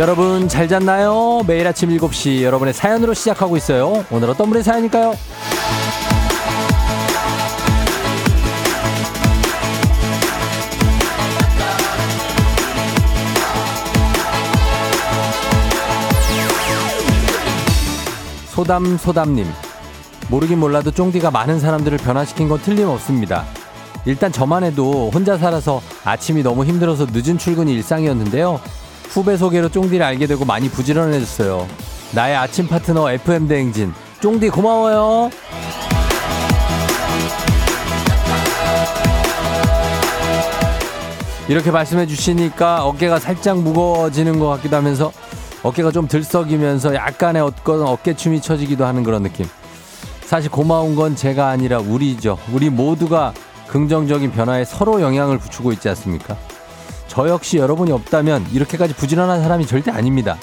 여러분 잘 잤나요? 매일 아침 7시 여러분의 사연으로 시작하고 있어요. 오늘 어떤 분의 사연일까요? 소담 소담님 모르긴 몰라도 쫑디가 많은 사람들을 변화시킨 건 틀림없습니다. 일단 저만 해도 혼자 살아서 아침이 너무 힘들어서 늦은 출근이 일상이었는데요. 후배 소개로 쫑디를 알게 되고 많이 부지런해졌어요. 나의 아침 파트너 FM 대행진. 쫑디 고마워요. 이렇게 말씀해 주시니까 어깨가 살짝 무거워지는 것 같기도 하면서 어깨가 좀 들썩이면서 약간의 어떤 어깨춤이 쳐지기도 하는 그런 느낌. 사실 고마운 건 제가 아니라 우리죠. 우리 모두가 긍정적인 변화에 서로 영향을 주고 있지 않습니까? 저 역시 여러분이 없다면 이렇게까지 부지런한 사람이 절대 아닙니다.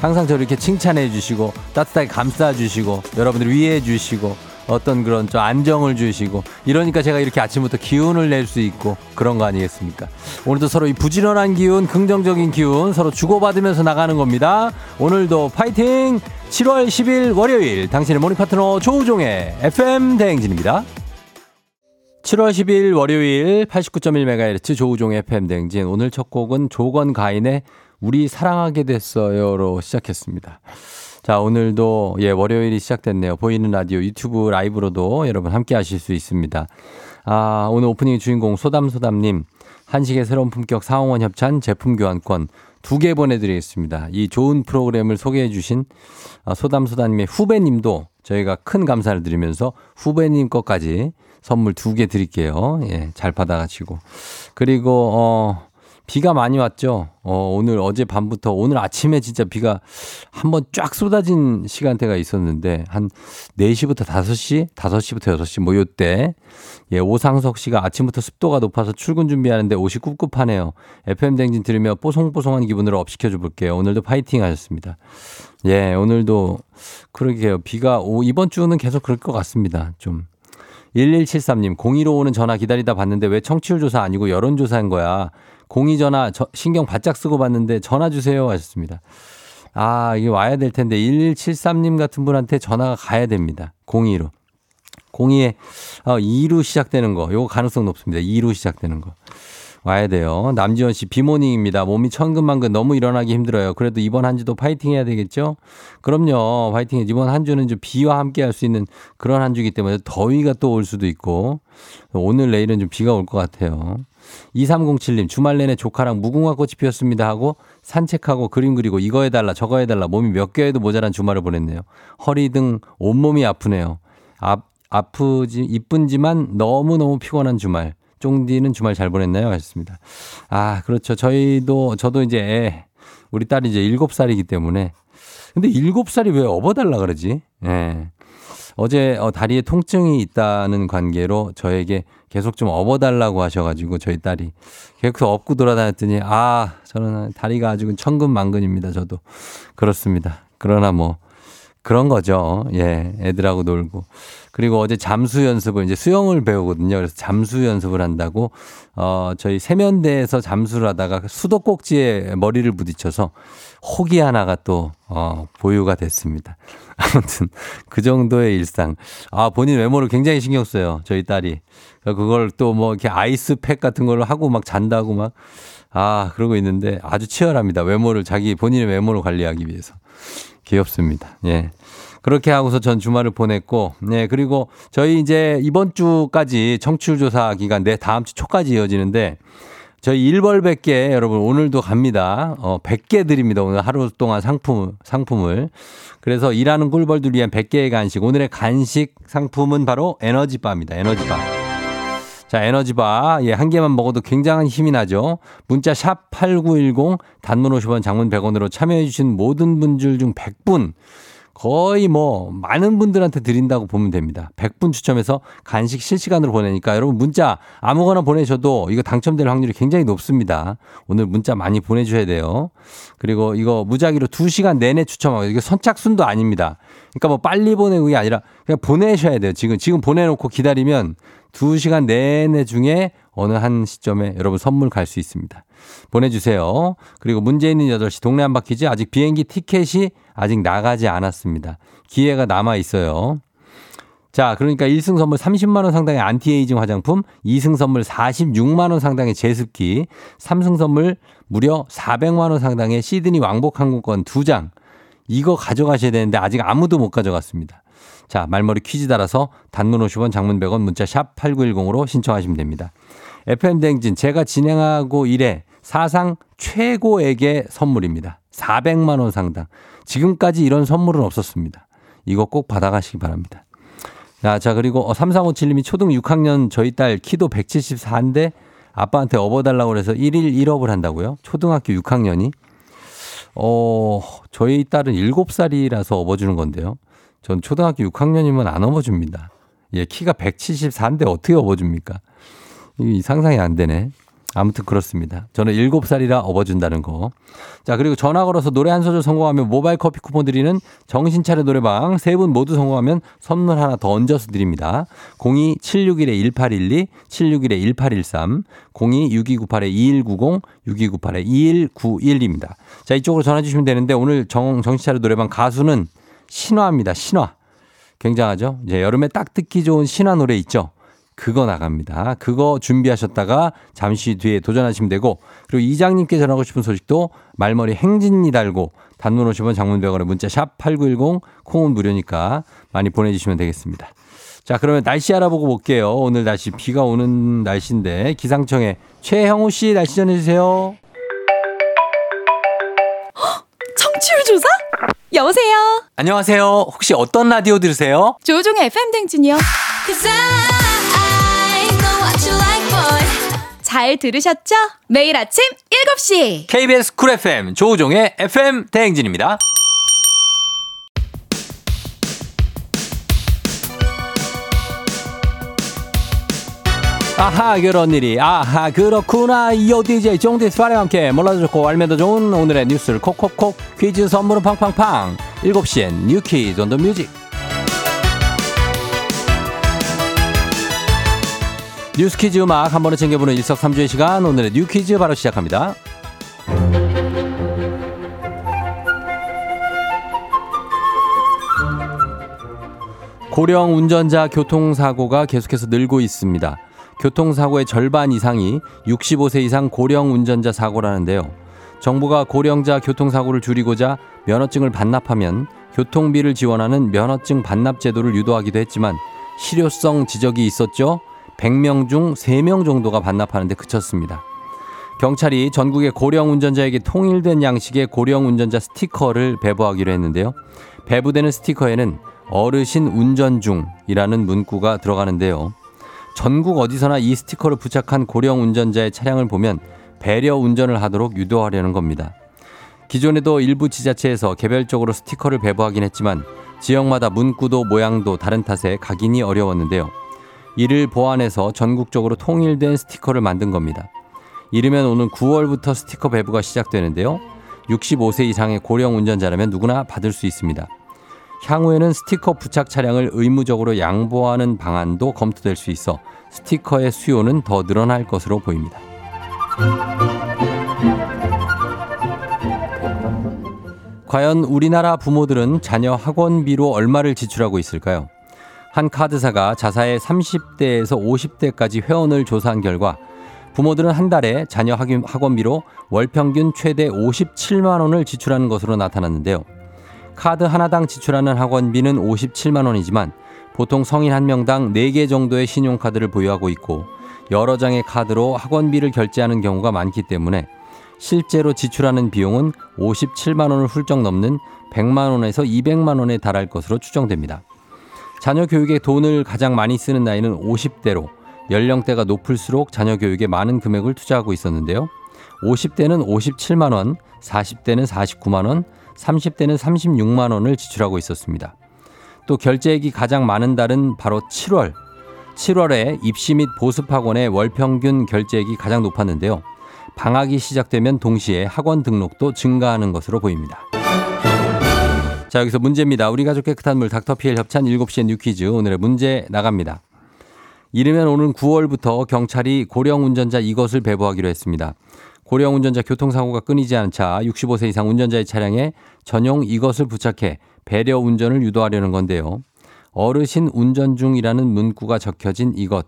항상 저를 이렇게 칭찬해 주시고 따뜻하게 감싸 주시고 여러분들 위해 주시고 어떤 그런 좀 안정을 주시고 이러니까 제가 이렇게 아침부터 기운을 낼 수 있고 그런 거 아니겠습니까? 오늘도 서로 이 부지런한 기운, 긍정적인 기운 서로 주고받으면서 나가는 겁니다. 오늘도 파이팅! 7월 10일 월요일 당신의 morning 파트너 조우종의 FM 대행진입니다. 7월 10일 월요일 89.1MHz 조우종의 FM대행진. 오늘 첫 곡은 조건 가인의 우리 사랑하게 됐어요로 시작했습니다. 자, 오늘도 예, 월요일이 시작됐네요. 보이는 라디오 유튜브 라이브로도 여러분 함께 하실 수 있습니다. 아, 오늘 오프닝 주인공 소담소담님 한식의 새로운 품격 상원원 협찬 제품 교환권 두 개 보내드리겠습니다. 이 좋은 프로그램을 소개해 주신 아, 소담소담님의 후배님도 저희가 큰 감사를 드리면서 후배님 것까지 선물 두 개 드릴게요. 예, 잘 받아가시고. 그리고, 어, 비가 많이 왔죠. 어, 오늘 어제 밤부터 오늘 아침에 진짜 비가 한번 쫙 쏟아진 시간대가 있었는데 한 4시부터 5시, 5시부터 6시 뭐 요때 예, 오상석 씨가 아침부터 습도가 높아서 출근 준비하는데 옷이 꿉꿉하네요. FM 댕진 들으며 뽀송뽀송한 기분으로 업시켜 줘 볼게요. 오늘도 파이팅 하셨습니다. 예, 오늘도 그러게요. 비가 오, 이번 주는 계속 그럴 것 같습니다. 좀 1173님, 02로 오는 전화 기다리다 봤는데 왜 청취율 조사 아니고 여론조사인 거야. 02 전화 신경 바짝 쓰고 봤는데 전화 주세요 하셨습니다. 아, 이게 와야 될 텐데 1173님 같은 분한테 전화가 가야 됩니다. 02로. 02에 어, 2로 시작되는 거. 요거 가능성 높습니다. 2로 시작되는 거. 와야 돼요. 남지원 씨 비morning입니다. 몸이 천근만근 너무 일어나기 힘들어요. 그래도 이번 한 주도 파이팅 해야 되겠죠? 그럼요. 파이팅 해. 이번 한 주는 좀 비와 함께 할 수 있는 그런 한 주기 때문에 더위가 또 올 수도 있고 오늘 내일은 좀 비가 올 것 같아요. 2307님 주말 내내 조카랑 무궁화 꽃이 피었습니다 하고 산책하고 그림 그리고 이거 해달라 저거 해달라 몸이 몇 개에도 모자란 주말을 보냈네요. 허리 등 온몸이 아프네요. 아, 아프지 이쁜지만 너무너무 피곤한 주말. 쫑디는 주말 잘 보냈나요? 하셨습니다. 아, 그렇죠. 저희도, 저도 이제 애, 우리 딸이 이제 7살이기 때문에. 근데 7살이 왜 업어달라 그러지? 예. 네. 어제 어, 다리에 통증이 있다는 관계로 저에게 계속 좀 업어달라고 하셔가지고 저희 딸이 계속 업고 돌아다녔더니 아 저는 다리가 아주 천근만근입니다 저도 그렇습니다 그러나 뭐 그런 거죠 예 애들하고 놀고 그리고 어제 잠수 연습을 이제 수영을 배우거든요. 그래서 잠수 연습을 한다고 어 저희 세면대에서 잠수를 하다가 수도꼭지에 머리를 부딪혀서 혹이 하나가 또어 보유가 됐습니다. 아무튼 그 정도의 일상. 아 본인 외모를 굉장히 신경 써요. 저희 딸이. 그걸 또 뭐 이렇게 아이스팩 같은 걸로 하고 막 잔다고 막 아, 그러고 있는데 아주 치열합니다. 외모를 자기 본인의 외모를 관리하기 위해서. 귀엽습니다. 예. 그렇게 하고서 전 주말을 보냈고, 네, 그리고 저희 이제 이번 주까지 청취율 조사 기간 내 다음 주 초까지 이어지는데, 저희 1벌 100개 여러분 오늘도 갑니다. 어, 100개 드립니다. 오늘 하루 동안 상품, 상품을. 그래서 일하는 꿀벌들 위한 100개의 간식. 오늘의 간식 상품은 바로 에너지바입니다. 에너지바. 자, 에너지바. 예, 한 개만 먹어도 굉장한 힘이 나죠. 문자 샵 8910 단문 50원 장문 100원으로 참여해주신 모든 분들 중 100분. 거의 뭐 많은 분들한테 드린다고 보면 됩니다. 100분 추첨해서 간식 실시간으로 보내니까 여러분 문자 아무거나 보내셔도 이거 당첨될 확률이 굉장히 높습니다. 오늘 문자 많이 보내주셔야 돼요. 그리고 이거 무작위로 2시간 내내 추첨하고 이게 선착순도 아닙니다. 그러니까 뭐 빨리 보내고 게 아니라 그냥 보내셔야 돼요. 지금 지금 보내놓고 기다리면 2시간 내내 중에 어느 한 시점에 여러분 선물 갈 수 있습니다. 보내주세요. 그리고 문제 있는 8시 동네 한 바퀴즈 아직 비행기 티켓이 아직 나가지 않았습니다. 기회가 남아 있어요. 자, 그러니까 1승 선물 30만원 상당의 안티에이징 화장품, 2승 선물 46만원 상당의 제습기, 3승 선물 무려 400만원 상당의 시드니 왕복 항공권 2장. 이거 가져가셔야 되는데 아직 아무도 못 가져갔습니다. 자, 말머리 퀴즈 따라서 단문 50원, 장문 100원, 문자 샵 8910으로 신청하시면 됩니다. FM댕진 제가 진행하고 이래 사상 최고액의 선물입니다. 400만원 상당. 지금까지 이런 선물은 없었습니다. 이거 꼭 받아가시기 바랍니다. 자, 자, 그리고 3357님이 어, 초등 6학년 저희 딸 키도 174인데 아빠한테 업어달라고 그래서 1일 1업을 한다고요? 초등학교 6학년이? 어, 저희 딸은 7살이라서 업어주는 건데요. 전 초등학교 6학년이면 안 업어줍니다. 예, 키가 174인데 어떻게 업어줍니까? 이 상상이 안 되네. 아무튼 그렇습니다. 저는 7살이라 업어준다는 거. 자, 그리고 전화 걸어서 노래 한 소절 성공하면 모바일 커피 쿠폰 드리는 정신차려 노래방 세 분 모두 성공하면 선물 하나 더 얹어서 드립니다. 02-761-1812, 761-1813, 02-6298-2190, 6298-2191입니다. 자, 이쪽으로 전화 주시면 되는데 오늘 정, 정신차려 노래방 가수는 신화입니다. 신화. 굉장하죠? 이제 여름에 딱 듣기 좋은 신화 노래 있죠? 그거 나갑니다. 그거 준비하셨다가 잠시 뒤에 도전하시면 되고 그리고 이장님께 전하고 싶은 소식도 말머리 행진이 달고 단문 50원 장문병원에 문자 샵 8910 콩은 무료니까 많이 보내주시면 되겠습니다. 자 그러면 날씨 알아보고 볼게요. 오늘 날씨 비가 오는 날씨인데 기상청에 최형우 씨 날씨 전해 주세요. 청취율 조사? 여보세요. 안녕하세요. 혹시 어떤 라디오 들으세요? 조우종의 FM 댕진이요. 잘 들으셨죠? 매일 아침 7시. KBS 쿨 FM 조우종의 FM 대행진입니다. 아하 그런 일이. 아하 그렇구나. 이어 DJ 종디스 파리와 함께 몰라도 좋고 알면 더 좋은 오늘의 뉴스를 콕콕콕 퀴즈 선물은 팡팡팡. 7시엔 뉴퀴즈 on the music 뉴스퀴즈 음악 한 번에 챙겨보는 일석삼조의 시간 오늘의 뉴퀴즈 바로 시작합니다. 고령 운전자 교통사고가 계속해서 늘고 있습니다. 교통사고의 절반 이상이 65세 이상 고령 운전자 사고라는데요. 정부가 고령자 교통사고를 줄이고자 면허증을 반납하면 교통비를 지원하는 면허증 반납 제도를 유도하기도 했지만 실효성 지적이 있었죠. 100명 중 3명 정도가 반납하는데 그쳤습니다. 경찰이 전국의 고령 운전자에게 통일된 양식의 고령 운전자 스티커를 배부하기로 했는데요. 배부되는 스티커에는 어르신 운전 중이라는 문구가 들어가는데요. 전국 어디서나 이 스티커를 부착한 고령 운전자의 차량을 보면 배려 운전을 하도록 유도하려는 겁니다. 기존에도 일부 지자체에서 개별적으로 스티커를 배부하긴 했지만 지역마다 문구도 모양도 다른 탓에 각인이 어려웠는데요. 이를 보완해서 전국적으로 통일된 스티커를 만든 겁니다. 이르면 오는 9월부터 스티커 배부가 시작되는데요. 65세 이상의 고령 운전자라면 누구나 받을 수 있습니다. 향후에는 스티커 부착 차량을 의무적으로 양보하는 방안도 검토될 수 있어 스티커의 수요는 더 늘어날 것으로 보입니다. 과연 우리나라 부모들은 자녀 학원비로 얼마를 지출하고 있을까요? 한 카드사가 자사의 30대에서 50대까지 회원을 조사한 결과 부모들은 한 달에 자녀 학원비로 월 평균 최대 57만 원을 지출하는 것으로 나타났는데요. 카드 하나당 지출하는 학원비는 57만 원이지만 보통 성인 한 명당 4개 정도의 신용카드를 보유하고 있고 여러 장의 카드로 학원비를 결제하는 경우가 많기 때문에 실제로 지출하는 비용은 57만 원을 훌쩍 넘는 100만 원에서 200만 원에 달할 것으로 추정됩니다. 자녀 교육에 돈을 가장 많이 쓰는 나이는 50대로 연령대가 높을수록 자녀 교육에 많은 금액을 투자하고 있었는데요. 50대는 57만 원, 40대는 49만 원, 30대는 36만 원을 지출하고 있었습니다. 또 결제액이 가장 많은 달은 바로 7월. 7월에 입시 및 보습 학원의 월 평균 결제액이 가장 높았는데요. 방학이 시작되면 동시에 학원 등록도 증가하는 것으로 보입니다. 자, 여기서 문제입니다. 우리 가족 깨끗한 물 닥터피엘 협찬 7시에 뉴 퀴즈. 오늘의 문제 나갑니다. 이르면 오는 9월부터 경찰이 고령 운전자 이것을 배부하기로 했습니다. 고령 운전자 교통사고가 끊이지 차 65세 이상 운전자의 차량에 전용 이것을 부착해 배려 운전을 유도하려는 건데요. 어르신 운전 중이라는 문구가 적혀진 이것.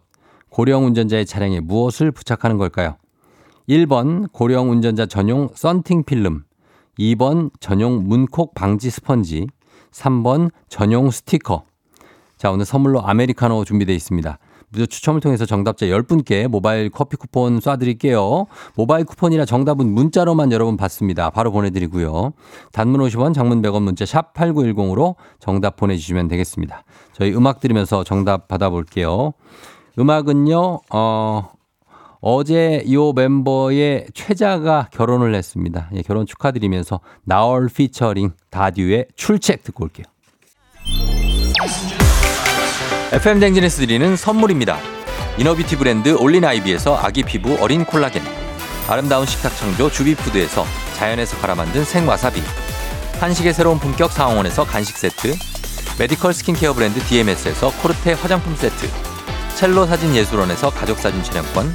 고령 운전자의 차량에 무엇을 부착하는 걸까요? 1번 고령 운전자 전용 썬팅 필름, 2번 전용 문콕 방지 스펀지, 3번 전용 스티커. 자, 오늘 선물로 아메리카노 준비되어 있습니다. 무조 추첨을 통해서 정답자 10분께 모바일 커피 쿠폰 쏴드릴게요. 모바일 쿠폰이라 정답은 문자로만 여러분 받습니다. 바로 보내드리고요. 단문 50원, 장문 100원 문자 샵 8910으로 정답 보내주시면 되겠습니다. 저희 음악 들으면서 정답 받아볼게요. 음악은요, 어, 어제 이 멤버의 최자가 결혼을 했습니다. 예, 결혼 축하드리면서 나얼 피처링 다듀의 출첵 듣고 올게요. FM 댕진에서 드리는 선물입니다. inner beauty 브랜드 올린 아이비에서 아기 피부 어린 콜라겐 아름다운 식탁 창조 주비푸드에서 자연에서 갈아 만든 생와사비 한식의 새로운 품격 상황원에서 간식 세트 medical skincare 브랜드 DMS에서 코르테 화장품 세트 첼로 사진 예술원에서 가족 사진 촬영권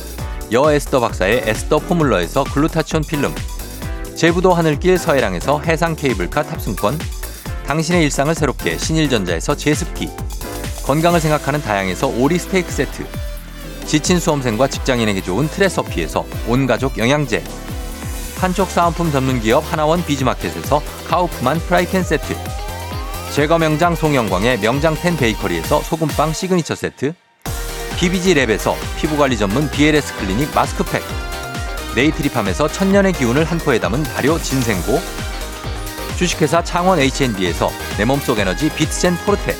여 에스더 박사의 에스더 포뮬러에서 글루타치온 필름 제부도 하늘길 서해랑에서 해상 케이블카 탑승권 당신의 일상을 새롭게 신일전자에서 제습기 건강을 생각하는 다양에서 오리 스테이크 세트 지친 수험생과 직장인에게 좋은 트레서피에서 온가족 영양제 한쪽 사은품 전문 기업 하나원 비즈마켓에서 카우프만 프라이팬 세트 제거 명장 송영광의 명장텐 베이커리에서 소금빵 시그니처 세트 BBG 랩에서 피부관리 전문 BLS 클리닉 마스크팩 네이트리팜에서 천년의 기운을 한 포에 담은 발효 진생고 주식회사 창원 H&B에서 내 몸속 에너지 비트젠 포르테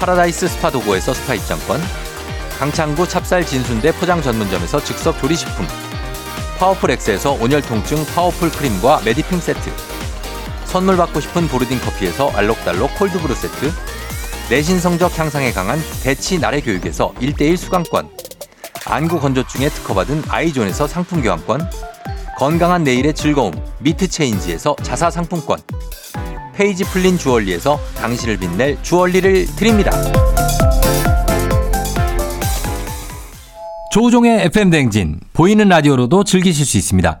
파라다이스 스파 도고에서 스파 입장권 강창구 찹쌀 진순대 포장 전문점에서 즉석 조리식품 파워풀 엑스에서 온열 통증 파워풀 크림과 메디핑 세트 선물 받고 싶은 보르딘 커피에서 알록달록 콜드브루 세트 내신 성적 향상에 강한 대치 나래 교육에서 1대1 수강권 안구 건조증에 특허받은 아이존에서 상품 교환권 건강한 내일의 즐거움 미트 체인지에서 자사 상품권 페이지 풀린 주얼리에서 당신을 빛낼 주얼리를 드립니다. 조우종의 FM 댕진 보이는 라디오로도 즐기실 수 있습니다.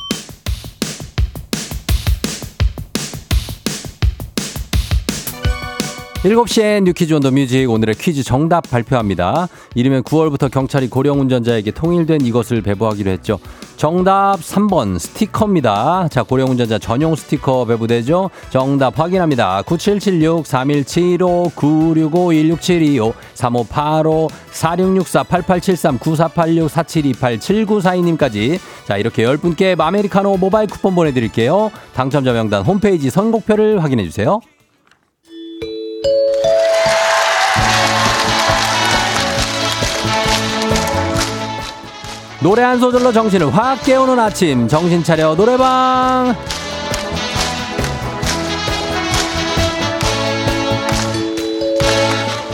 7시에 뉴퀴즈 on the music 오늘의 퀴즈 정답 발표합니다. 이르면 9월부터 경찰이 고령 운전자에게 통일된 이것을 배부하기로 했죠. 정답 3번 스티커입니다. 자, 고령 운전자 전용 스티커 배부되죠? 정답 확인합니다. 9776 3175 965 1672 3585 4664 8873 9486 4728 7942님까지 자, 이렇게 10분께 아메리카노 모바일 쿠폰 보내 드릴게요. 당첨자 명단 홈페이지 선곡표를 확인해 주세요. 노래 한 소절로 정신을 확 깨우는 아침. 정신 차려 노래방.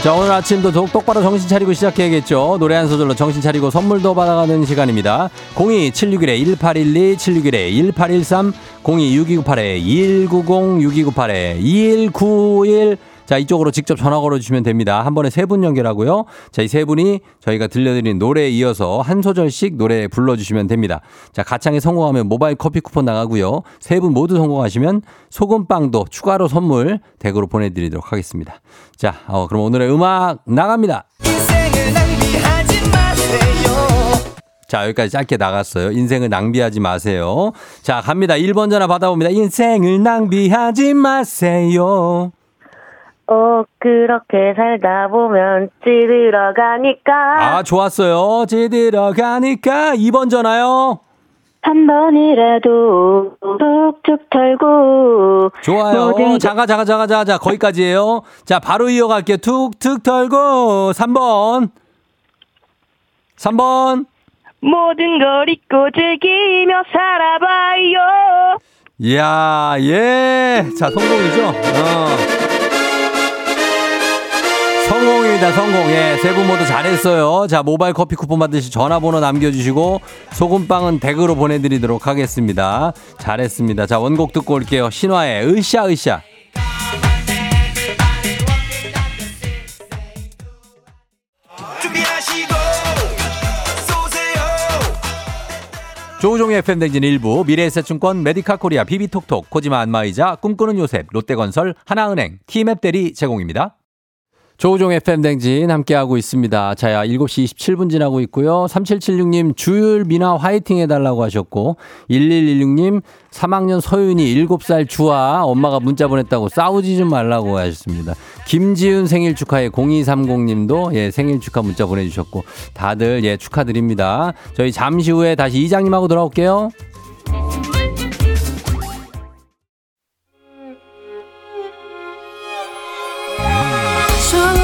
자 오늘 아침도 더욱 똑바로 정신 차리고 시작해야겠죠. 노래 한 소절로 정신 차리고 선물도 받아가는 시간입니다. 02-761-1812 761-1813 02-6298-2190 6298-2191 자, 이쪽으로 직접 전화 걸어주시면 됩니다. 한 번에 세 분 연결하고요. 자, 이 세 분이 저희가 들려드린 노래에 이어서 한 소절씩 노래 불러주시면 됩니다. 자, 가창에 성공하면 모바일 커피 쿠폰 나가고요. 세 분 모두 성공하시면 소금빵도 추가로 선물 댁으로 보내드리도록 하겠습니다. 자, 어, 그럼 오늘의 음악 나갑니다. 자, 여기까지 짧게 나갔어요. 인생을 낭비하지 마세요. 자, 갑니다. 1번 전화 받아봅니다. 인생을 낭비하지 마세요. 어, 그렇게 살다 보면 찌들어 가니까. 아, 좋았어요. 찌들어 가니까. 2번 전화요. 한 번이라도 툭툭 털고 좋아요. 자가, 자가, 자가, 자가, 자, 거기까지예요 자, 바로 이어갈게요. 툭툭 털고, 3번. 3번. 모든 걸 잊고 즐기며 살아봐요. 이야, 예. 자, 성공이죠? 어. 성공입니다, 성공. 예, 세 분 모두 잘했어요. 자, 모바일 커피 쿠폰 받으시 전화번호 남겨주시고, 소금빵은 댁으로 보내드리도록 하겠습니다. 잘했습니다. 자, 원곡 듣고 올게요. 신화의 으쌰 으쌰. 준비하시고 쏘세요 조우종의 FM댕진 일부 미래에셋증권 메디카 코리아 비비톡톡 코지마 안마의자 꿈꾸는 요셉 롯데건설 하나은행 티맵대리 제공입니다. 조우종 FM댕진 함께하고 있습니다. 자, 7시 27분 지나고 있고요. 3776님 주율 미나 화이팅 해달라고 하셨고 1116님 3학년 서윤이 7살 주아 엄마가 문자 보냈다고 싸우지 좀 말라고 하셨습니다. 김지윤 생일 축하해 0230님도 예, 생일 축하 문자 보내주셨고 다들 예, 축하드립니다. 저희 잠시 후에 다시 이장님하고 돌아올게요.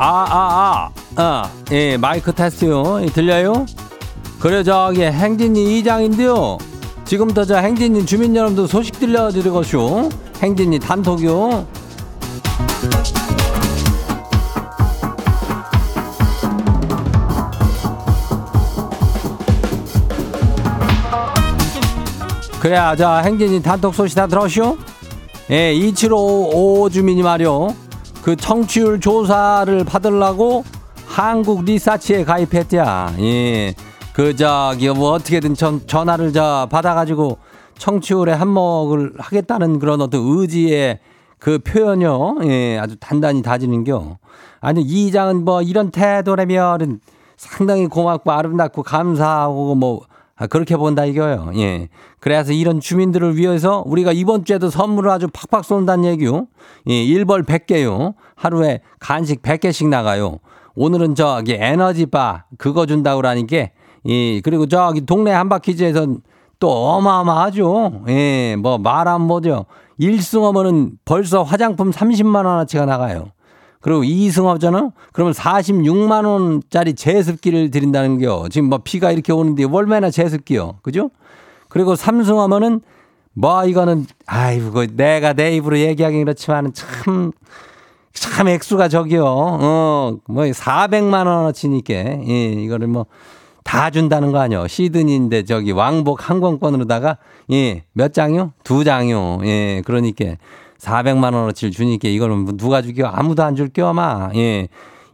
아, 아, 아. 어, 예, 마이크 테스트요. 예, 들려요? 그래, 저기, 행진이 이장인데요. 지금부터 저 행진이 주민 여러분들 소식 들려드리고쇼. 행진이 단톡요. 그래야, 자, 행진이 단톡 소식 다 들었쇼? 예, 2755 주민이 말이요. 그 청취율 조사를 받으려고 한국 리사치에 가입했대야. 예. 그 저기 뭐 어떻게든 전, 전화를 저 받아가지고 청취율에 한몫을 하겠다는 그런 어떤 의지의 그 표현요. 예, 아주 단단히 다지는겨. 아니 이 장은 뭐 이런 태도라면은 상당히 고맙고 아름답고 감사하고 뭐 아, 그렇게 본다 이거요. 예. 그래서 이런 주민들을 위해서 우리가 이번 주에도 선물을 아주 팍팍 쏜다는 얘기요. 예, 1벌 100개요. 하루에 간식 100개씩 나가요. 오늘은 저기 에너지바 그거 준다고 그러니까 예, 그리고 저기 동네 한바퀴즈에선 또 어마어마하죠. 예, 뭐 말하면 뭐죠. 1승하면은 벌써 화장품 30만 원어치가 나가요. 그리고 2승업잖아? 그러면 46만 원짜리 제습기를 드린다는 겨. 지금 뭐 비가 이렇게 오는데 얼마나 제습기요. 그죠? 그리고 3승하면은 뭐 이거는 아이고 그 내가 내 입으로 얘기하기 그렇지만은 참, 참 액수가 저기요. 어, 뭐 400만 원어치니까. 예, 이거를 뭐 다 준다는 거 아니요. 시드니인데 저기 왕복 항공권으로다가 예, 몇 장이요? 두 장이요. 예, 그러니까 400만 원어치를 주니까 뭐 누가 주겨? 아무도 안 줄겨 아마. 예.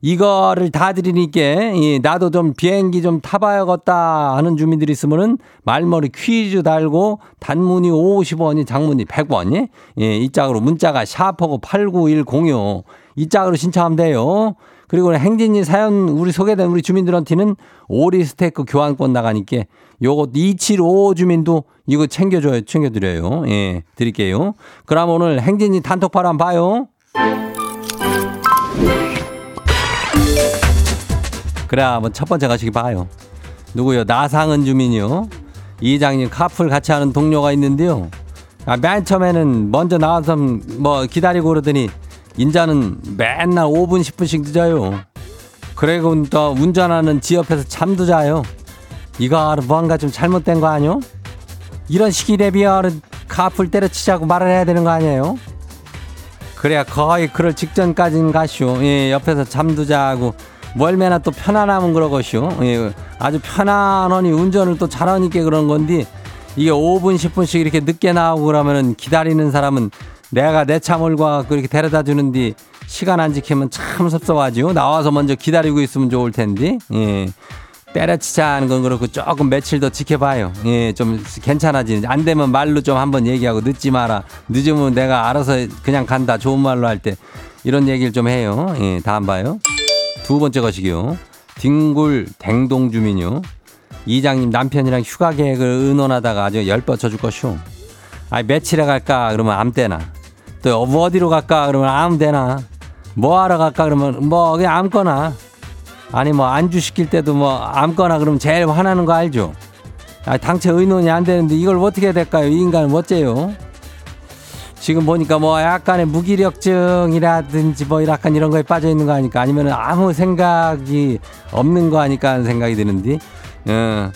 이거를 다 드리니까 예, 나도 좀 비행기 좀 타봐야겠다 하는 주민들이 있으면은 말머리 퀴즈 달고 단문이 50원이 장문이 100원이 예, 이 짝으로 문자가 샤퍼고 89106 이 짝으로 신청하면 돼요. 그리고 행진이 사연 우리 소개된 우리 주민들한테는 오리 스테이크 교환권 나가니까 요거 275 주민도 이거 챙겨줘요. 챙겨드려요. 예, 드릴게요. 그럼 오늘 행진이 한번 봐요. 그래, 한번 첫 번째 가시기 봐요. 누구요? 나상은 주민이요. 이장님 카풀 같이 하는 동료가 있는데요. 아, 맨 처음에는 먼저 나와서 뭐 기다리고 그러더니 인자는 맨날 5분 10분씩 늦어요. 그리고 또 운전하는 지 옆에서 잠도 자요. 이거 뭔가 좀 잘못된 거 아니요? 이런 시기에 비하면 카풀 때려치자고 말을 해야 되는 거 아니에요? 그래야 거의 그럴 직전까지는 가시오. 예, 옆에서 잠도 자고 멀매나 또 편안하면 그러고시오. 예, 아주 편안하니 운전을 또 잘하니까 그런 건데 이게 5분 10분씩 이렇게 늦게 나오고 그러면은 기다리는 사람은 내가 내 차 몰고 그렇게 데려다 주는데 시간 안 지키면 참 섭섭하지요. 나와서 먼저 기다리고 있으면 좋을 텐데. 예. 때려치자는 건 그렇고 조금 며칠 더 지켜봐요. 예, 좀 괜찮아지는. 안 되면 말로 좀 한번 얘기하고 늦지 마라. 늦으면 내가 알아서 그냥 간다. 좋은 말로 할 때 이런 얘기를 좀 해요. 예, 다음 봐요. 두 번째 것이기요. 뒹굴 댕동 주민요. 이장님 남편이랑 휴가 계획을 의논하다가 아주 열뻗 쳐 줄 것이오. 아 며칠에 갈까 그러면 아무 때나. 또 어디로 갈까 그러면 아무 데나. 뭐 하러 갈까 그러면 뭐 그냥 아무거나. 아니 뭐 안주 시킬 때도 뭐 아무거나 그러면 제일 화나는 거 알죠? 아, 당최 의논이 안 되는데 이걸 어떻게 해야 될까요? 이 인간은 어째요? 지금 보니까 뭐 약간의 무기력증이라든지 뭐 약간 이런 거에 빠져 있는 거 아니까 아니면 아무 생각이 없는 거 아니까 하는 생각이 드는데, 어.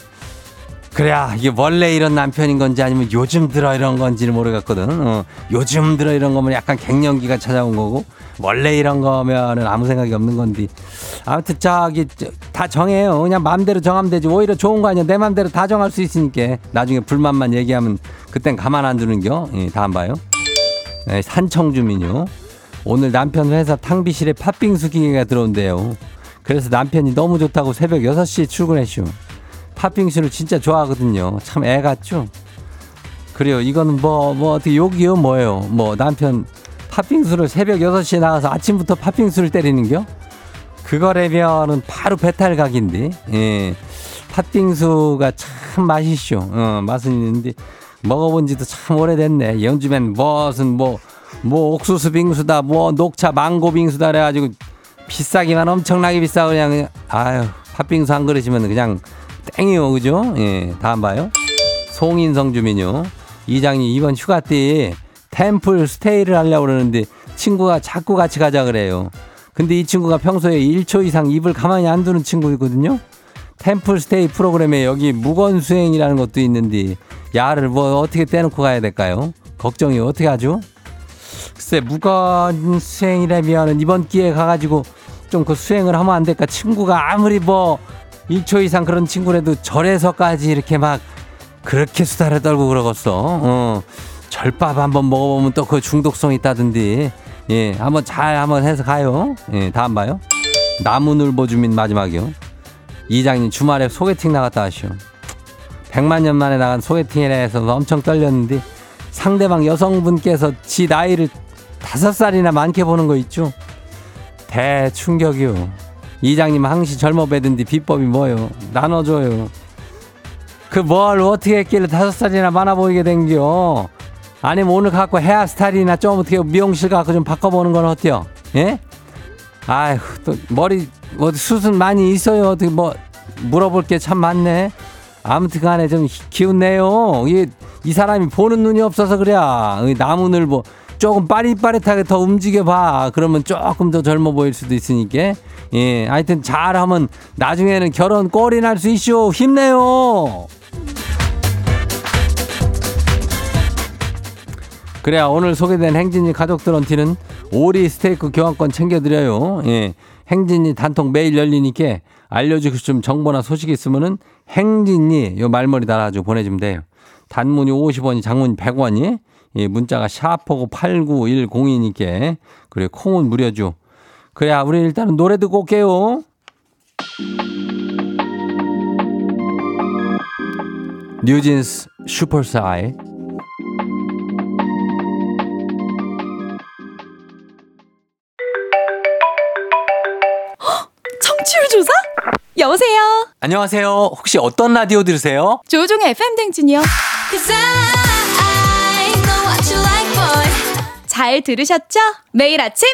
그래야 이게 원래 이런 남편인 건지 아니면 요즘 들어 이런 건지는 모르겠거든. 어. 요즘 들어 이런 거면 약간 갱년기가 찾아온 거고 원래 이런 거면은 아무 생각이 없는 건데 아무튼 저기 저- 다 정해요. 그냥 마음대로 정하면 되지. 오히려 좋은 거 아니야. 내 마음대로 다 정할 수 있으니까 나중에 불만만 얘기하면 그땐 가만 안 두는겨. 예, 다음 봐요. 네, 산청 주민요. 오늘 남편 회사 탕비실에 팥빙수 기계가 들어온대요. 그래서 남편이 너무 좋다고 새벽 6시에 출근했슈. 팥빙수를 진짜 좋아하거든요. 참 애 같죠? 그래요. 이거는 뭐, 뭐, 어떻게 욕이요? 뭐예요? 뭐, 남편 팥빙수를 새벽 6시에 나가서 아침부터 팥빙수를 때리는 겨? 그거라면은 바로 배탈 각인데, 예. 팥빙수가 참 맛있쇼. 어, 맛은 있는데, 먹어본 지도 참 오래됐네. 요즘엔 무슨 뭐, 뭐 옥수수 빙수다, 뭐 녹차 망고 빙수다 그래가지고 비싸기만 엄청나게 그냥, 그냥 아유, 팥빙수 한 그릇이면 그냥 땡이요. 그죠? 예. 다음 봐요. 송인성 주민요. 이장님 이번 휴가 때 템플 스테이를 하려고 그러는데 친구가 자꾸 같이 가자 그래요. 근데 이 친구가 평소에 1초 이상 입을 가만히 안 두는 친구이거든요. 템플 스테이 프로그램에 여기 무건 수행이라는 것도 있는데 야를 뭐 어떻게 떼놓고 가야 될까요? 걱정이 어떻게 하죠? 글쎄 무건 수행이라면 이번 기회에 가가지고 좀 그 수행을 하면 안 될까? 친구가 아무리 뭐 1초 이상 그런 친구라도 절에서까지 이렇게 막 그렇게 수다를 떨고 그러겠어. 어. 절밥 한번 먹어보면 또 그 중독성 있다던데. 예, 한번 잘 한번 해서 가요. 예, 다음 봐요. 나무늘보 주민 마지막이요. 이장님 주말에 소개팅 나갔다 하시오. 100만 년 만에 나간 소개팅이라 해서 엄청 떨렸는데 상대방 여성분께서 지 나이를 다섯 살이나 많게 보는 거 있죠? 대충격이요. 이장님 항시 젊어 배든디 비법이 뭐요? 나눠줘요. 그 뭘 어떻게 했길래 다섯 살이나 많아 보이게 된겨? 아니면 오늘 갖고 헤어 스타일이나 좀 어떻게 미용실 가고 좀 바꿔보는 건 어때요? 예? 아휴 또 머리 뭐 수순 많이 있어요. 어떻게 뭐 물어볼 게 참 많네. 아무튼 간에 좀 기운 내요. 이, 이 사람이 보는 눈이 없어서 그래. 이 나무늘 뭐 조금 빠릿빠릿하게 더 움직여봐. 그러면 조금 더 젊어 보일 수도 있으니까. 예, 하여튼 잘하면 나중에는 결혼 꼴이 날 수 있쇼. 힘내요. 그래야 오늘 소개된 행진이 가족들한테는 오리 스테이크 교환권 챙겨드려요. 예. 행진이 단통 매일 열리니까 알려주고 싶은 정보나 소식 있으면은 행진이 요 말머리 달아가지고 보내주면 돼요. 단문이 50원이 장문 100원이 예, 문자가 샤프고 8910이니까 그래 콩은 무료죠. 그래야 우리 일단은 노래 듣고 올게요. 뉴진스 Super Shy 청취율 조사? 여보세요? 안녕하세요. 혹시 어떤 라디오 들으세요? 조우종의 FM 댕진이요. 잘 들으셨죠? 매일 아침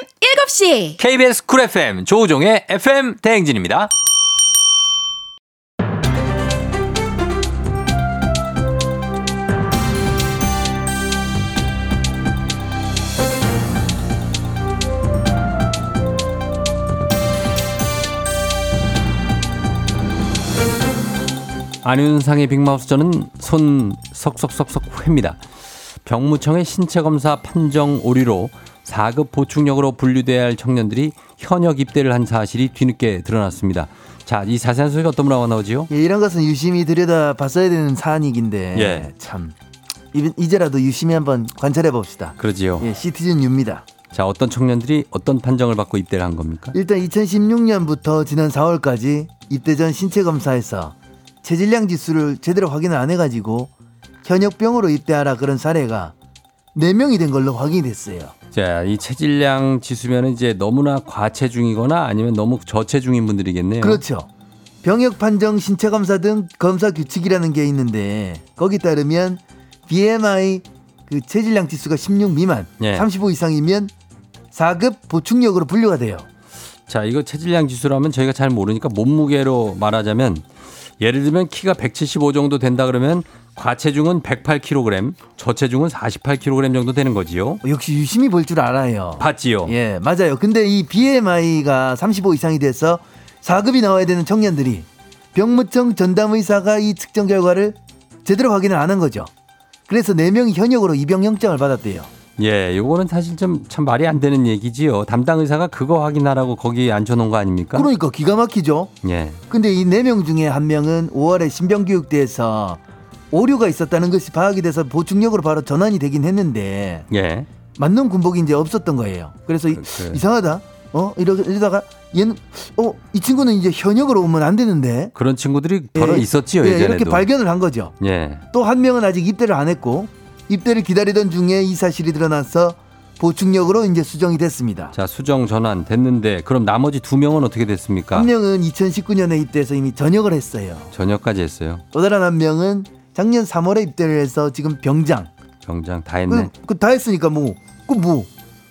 7시. KBS 쿨 FM 조우종의 FM 대행진입니다. 안윤상의 빅마우스 저는 손 석석석석 회입니다. 병무청의 신체 검사 판정 오류로 4급 보충력으로 분류돼야 할 청년들이 현역 입대를 한 사실이 뒤늦게 드러났습니다. 자, 이 자세한 소식 어떤 분하고 나오지요? 예, 이런 것은 유심히 들여다 봤어야 되는 사안이긴데 예. 참 이- 이제라도 유심히 한번 관찰해 봅시다. 그러지요. 예, 시티즌 유입니다. 자, 어떤 청년들이 어떤 판정을 받고 입대를 한 겁니까? 일단 2016년부터 지난 4월까지 입대 전 신체 검사에서 체질량 지수를 제대로 확인을 안 해가지고 현역병으로 입대하라 그런 사례가 4명이 된 걸로 확인이 됐어요. 자, 이 체질량 지수면 이제 너무나 과체중이거나 아니면 너무 저체중인 분들이겠네요. 그렇죠. 병역 판정 신체 검사 등 검사 규칙이라는 게 있는데 거기 따르면 BMI 그 체질량 지수가 16 미만, 예. 35 이상이면 4급 보충력으로 분류가 돼요. 자, 이거 체질량 지수라면 저희가 잘 모르니까 몸무게로 말하자면 예를 들면 키가 175 정도 된다 그러면 과체중은 108kg, 저체중은 48kg 정도 되는 거지요. 역시 유심히 볼 줄 알아요. 봤지요? 예, 맞아요. 근데 이 BMI가 35 이상이 돼서 4급이 나와야 되는 청년들이 병무청 전담의사가 이 측정 결과를 제대로 확인을 안 한 거죠. 그래서 4명이 현역으로 입영 영장을 받았대요. 예, 요거는 사실 좀 참 말이 안 되는 얘기지요. 담당 의사가 그거 확인하라고 거기 앉혀놓은 거 아닙니까? 그러니까 기가 막히죠. 예. 근데 이 4명 중에 한 명은 5월에 신병교육대에서 오류가 있었다는 것이 파악이 돼서 보충력으로 바로 전환이 되긴 했는데 예. 맞는 군복이 이제 없었던 거예요. 그래서 이, 그, 그. 이상하다. 어 이러, 이러다가 얘는 어 이 친구는 이제 현역으로 오면 안 되는데 그런 친구들이 더러 예, 있었지요, 예, 예전에도. 이렇게 발견을 한 거죠. 예. 또 한 명은 아직 입대를 안 했고 입대를 기다리던 중에 이 사실이 드러나서 보충력으로 이제 수정이 됐습니다. 자, 수정 전환 됐는데 그럼 나머지 두 명은 어떻게 됐습니까? 한 명은 2019년에 입대해서 이미 전역을 했어요. 전역까지 했어요. 또 다른 한 명은 작년 3월에 입대를 해서 지금 병장. 병장 다 했네. 그 다 했으니까 뭐, 그 뭐,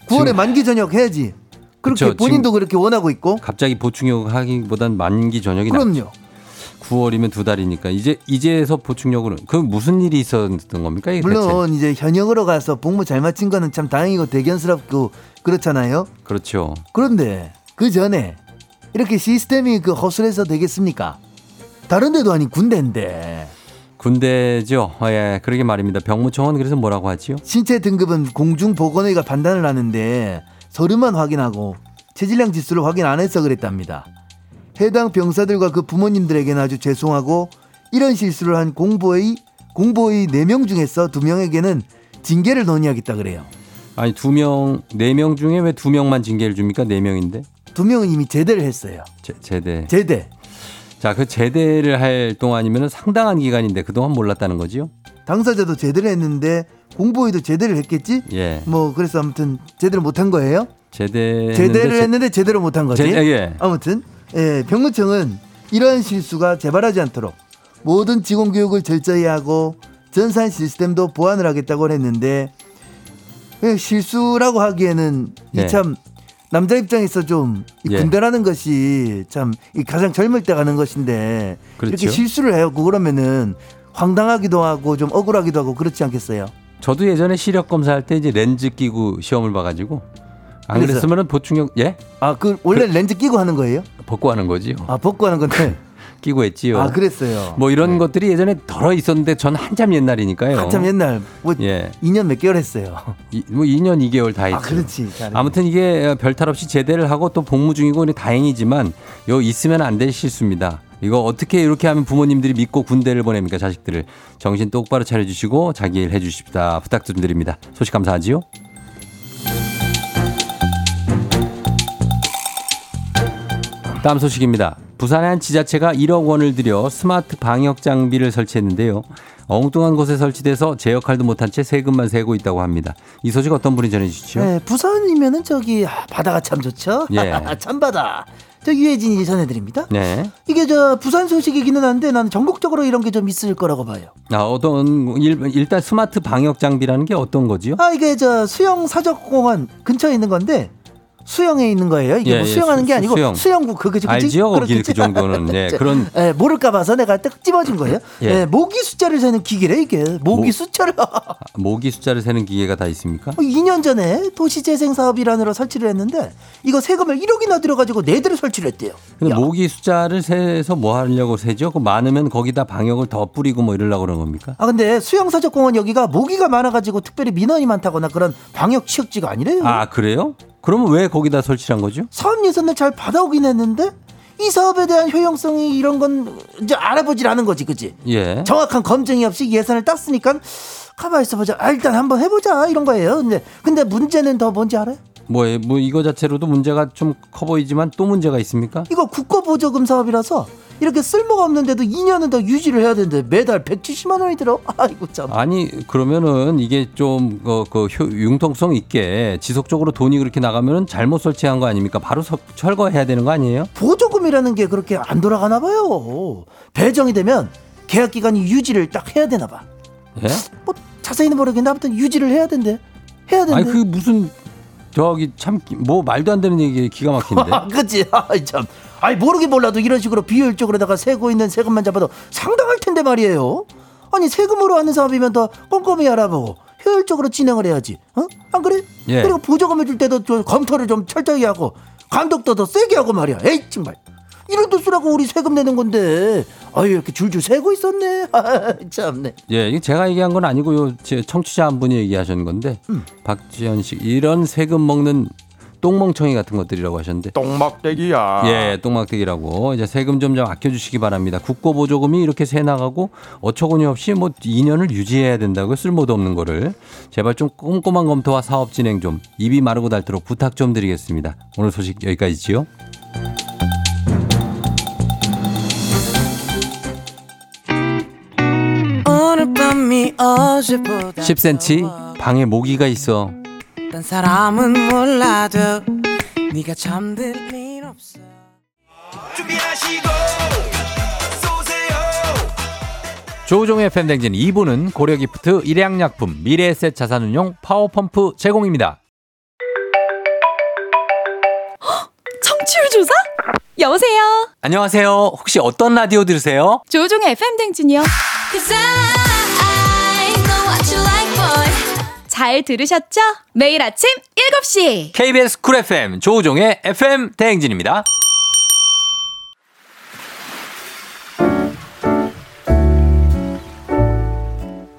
9월에 지금- 만기 전역 해야지. 그렇게 그쵸, 본인도 그렇게 원하고 있고. 갑자기 보충역 하기보단 만기 전역이 나. 그럼요. 9월이면 두 달이니까 이제 이제서 보충역으로 그 무슨 일이 있었던 겁니까? 이게 대체? 물론 이제 현역으로 가서 복무 잘 마친 거는 참 다행이고 대견스럽고 그렇잖아요. 그렇죠. 그런데 그 전에 이렇게 시스템이 그 허술해서 되겠습니까? 다른 데도 아닌 군대인데 군대죠. 어, 예, 그러게 말입니다. 병무청은 그래서 뭐라고 하지요? 신체 등급은 공중보건의가 판단을 하는데 서류만 확인하고 체질량 지수를 확인 안 해서 그랬답니다. 해당 병사들과 그 부모님들에게는 아주 죄송하고 이런 실수를 한 공보의 공보의 4명 중에서 2명에게는 징계를 논의하겠다 그래요. 아니 두 명, 네명 중에 왜두 명만 징계를 줍니까? 네 명인데 2명은 이미 제대를 했어요. 제, 제대. 제대. 자, 그 제대를 할 동안이면 상당한 기간인데 그동안 몰랐다는 거지요? 당사자도 제대를 했는데 공보의도 제대를 했겠지? 예, 뭐 그래서 아무튼 제대로 못한 거예요. 제대. 제대를 했는데 제대로 못한 거지. 제, 예. 아무튼 예, 병무청은 이러한 실수가 재발하지 않도록 모든 직원 교육을 철저히 하고 전산 시스템도 보완을 하겠다고 했는데 예, 실수라고 하기에는 예. 이참 남자 입장에서 좀이 예. 군대라는 것이 참이 가장 젊을 때 가는 것인데 그렇죠. 이렇게 실수를 해요. 그러면은 황당하기도 하고 좀 억울하기도 하고 그렇지 않겠어요? 저도 예전에 시력 검사할 때 이제 렌즈 끼고 시험을 봐가지고 안 그랬으면은 보충역 예 아, 그 원래 렌즈 끼고 하는 거예요? 벗고 하는 거지요. 아, 벗고 하는 건데. 끼고 했지요. 아, 그랬어요. 뭐 이런 것들이 예전에 덜어 있었는데 전 한참 옛날이니까요. 한참 옛날 뭐 예. 2년 몇 개월 했어요. 이, 뭐 2년 2개월 다 했죠. 아, 그렇지. 잘했네. 아무튼 이게 별탈 없이 제대를 하고 또 복무 중이고 다행이지만 요 있으면 안 될 실수입니다. 이거 어떻게 이렇게 하면 부모님들이 믿고 군대를 보냅니까 자식들을 정신 똑바로 차려주시고 자기 일 해주십시다 부탁 좀 드립니다. 소식 감사하지요. 다음 소식입니다. 부산의 한 지자체가 1억 원을 들여 스마트 방역 장비를 설치했는데요. 엉뚱한 곳에 설치돼서 제 역할도 못한 채 세금만 세고 있다고 합니다. 이 소식 어떤 분이 전해주시죠? 네, 부산이면은 저기 아, 바다가 참 좋죠. 예. 참바다. 저 유해진이 전해드립니다. 네. 이게 저 부산 소식이기는 한데 나는 전국적으로 이런 게 좀 있을 거라고 봐요. 아, 어떤 일, 일단 스마트 방역 장비라는 게 어떤 거지요? 아 이게 저 수영 사적공원 근처에 있는 건데 수영에 있는 거예요. 이게 예, 뭐 예, 수영하는 수- 게 아니고 수영. 수영구 그거지. 알지요, 거기? 그 정도는. 예, 저, 그런- 예, 모를까 봐서 내가 딱 집어준 거예요. 예. 예. 모기 숫자를 세는 기계래 이게. 모기 모- 숫자를 모기 숫자를 세는 기계가 다 있습니까? 2년 전에 도시재생사업이라느라 설치를 했는데 이거 세금을 1억이나 들여가지고 네 대를 설치를 했대요. 근데 야, 모기 숫자를 세서 뭐 하려고 세죠? 그 많으면 거기다 방역을 더 뿌리고 뭐 이러려고 그런 겁니까? 아 근데 수영사적공원 여기가 모기가 많아가지고 특별히 민원이 많다거나 그런 방역 취역지가 아니래요. 아, 그래요? 그러면 왜 거기다 설치한 거죠? 사업 예산을 잘 받아오긴 했는데 이 사업에 대한 효용성이 이런 건 이제 알아보질 않은 거지, 그지? 예. 정확한 검증이 없이 예산을 땄으니까 가만 있어보자. 아, 일단 한번 해보자 이런 거예요. 근데 근데 문제는 더 뭔지 알아요? 뭐에 뭐 이거 자체로도 문제가 좀 커 보이지만 또 문제가 있습니까? 이거 국가보조금 사업이라서 이렇게 쓸모가 없는데도 2년은 더 유지를 해야 되는데 매달 170만 원이 들어. 아이고 참. 아니 그러면은 이게 좀 그, 그 효- 융통성 있게 지속적으로 돈이 그렇게 나가면은 잘못 설치한 거 아닙니까? 바로 서- 철거해야 되는 거 아니에요? 보조금이라는 게 그렇게 안 돌아가나 봐요. 배정이 되면 계약 기간이 유지를 딱 해야 되나 봐. 예? 뭐 자세히는 모르겠는데 아무튼 유지를 해야 된대. 해야 된대. 아니 그 무슨 저기 참 뭐 말도 안 되는 얘기 기가 막힌데. 아, 그치. 아이, 참. 아이, 모르긴 몰라도 이런 식으로 비효율적으로다가 세고 있는 세금만 잡아도 상당할 텐데 말이에요. 아니, 세금으로 하는 사업이면 더 꼼꼼히 알아보고 효율적으로 진행을 해야지. 어? 안 그래? 예. 그리고 보조금을 줄 때도 좀 검토를 좀 철저히 하고 감독도 더 세게 하고 말이야. 에이, 정말. 이런 돈 쓰라고 우리 세금 내는 건데. 아유, 이렇게 줄줄 세고 있었네. 아, 참네. 예, 제가 얘기한 건 아니고요. 제 청취자 한 분이 얘기하셨는 건데 음. 박지현 씨 이런 세금 먹는 똥멍청이 같은 것들이라고 하셨는데 똥막대기야. 예, 똥막대기라고 이제 세금 좀 좀 아껴주시기 바랍니다. 국고 보조금이 이렇게 새 나가고 어처구니 없이 뭐 2년을 유지해야 된다고 쓸모도 없는 거를 제발 좀 꼼꼼한 검토와 사업 진행 좀 입이 마르고 닳도록 부탁 좀 드리겠습니다. 오늘 소식 여기까지지요. 오늘 밤이 어제보다 10cm 방에 모기가 있어. 딴 사람은 몰라도 네가 잠들 일 없어 준비하시고 조우종의 FM 댕진 2부는 고려기프트 일양약품 미래에셋 자산운용 파워펌프 제공입니다. 청취율 조사? 여보세요. 안녕하세요. 혹시 어떤 라디오 들으세요? 조우종의 FM 댕진이요. 잘 들으셨죠? 매일 아침 7시. KBS 쿨 FM 조우종의 FM 대행진입니다.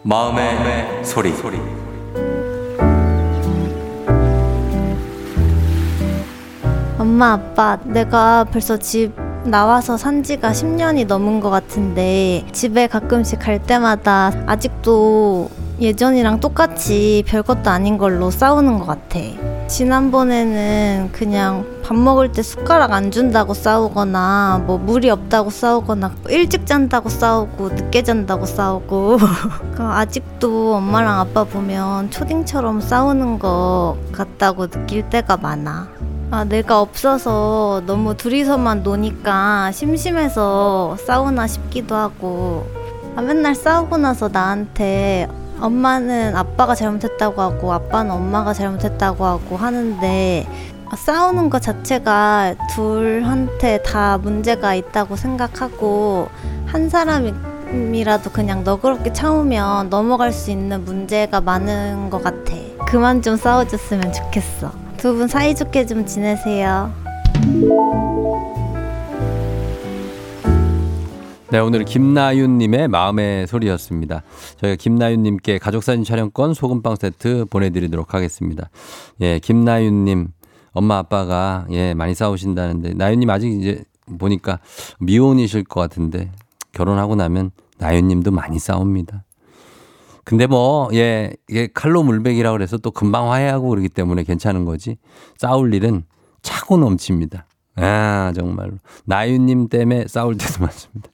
마음의, 소리. 엄마, 아빠, 내가 벌써 집 나와서 산 지가 10년이 넘은 것 같은데, 집에 가끔씩 갈 때마다 아직도 예전이랑 똑같이 별것도 아닌 걸로 싸우는 것 같아. 지난번에는 그냥 밥 먹을 때 숟가락 안 준다고 싸우거나, 뭐 물이 없다고 싸우거나, 일찍 잔다고 싸우고, 늦게 잔다고 싸우고. 그 아직도 엄마랑 아빠 보면 초딩처럼 싸우는 것 같다고 느낄 때가 많아. 아, 내가 없어서 너무 둘이서만 노니까 심심해서 싸우나 싶기도 하고. 아, 맨날 싸우고 나서 나한테 엄마는 아빠가 잘못했다고 하고 아빠는 엄마가 잘못했다고 하고 하는데 아, 싸우는 것 자체가 둘한테 다 문제가 있다고 생각하고 한 사람이라도 그냥 너그럽게 참으면 넘어갈 수 있는 문제가 많은 것 같아. 그만 좀 싸워줬으면 좋겠어. 두 분 사이좋게 좀 지내세요. 네, 오늘 김나윤님의 마음의 소리였습니다. 저희가 김나윤님께 가족사진 촬영권 소금빵 세트 보내드리도록 하겠습니다. 예, 김나윤님, 엄마 아빠가 예 많이 싸우신다는데 나윤님 아직 이제 보니까 미혼이실 것 같은데 결혼하고 나면 나윤님도 많이 싸웁니다. 근데 뭐, 예, 이게 칼로 물백이라고 그래서 또 금방 화해하고 그러기 때문에 괜찮은 거지. 싸울 일은 차고 넘칩니다. 아, 정말로. 나윤님 때문에 싸울 때도 많습니다.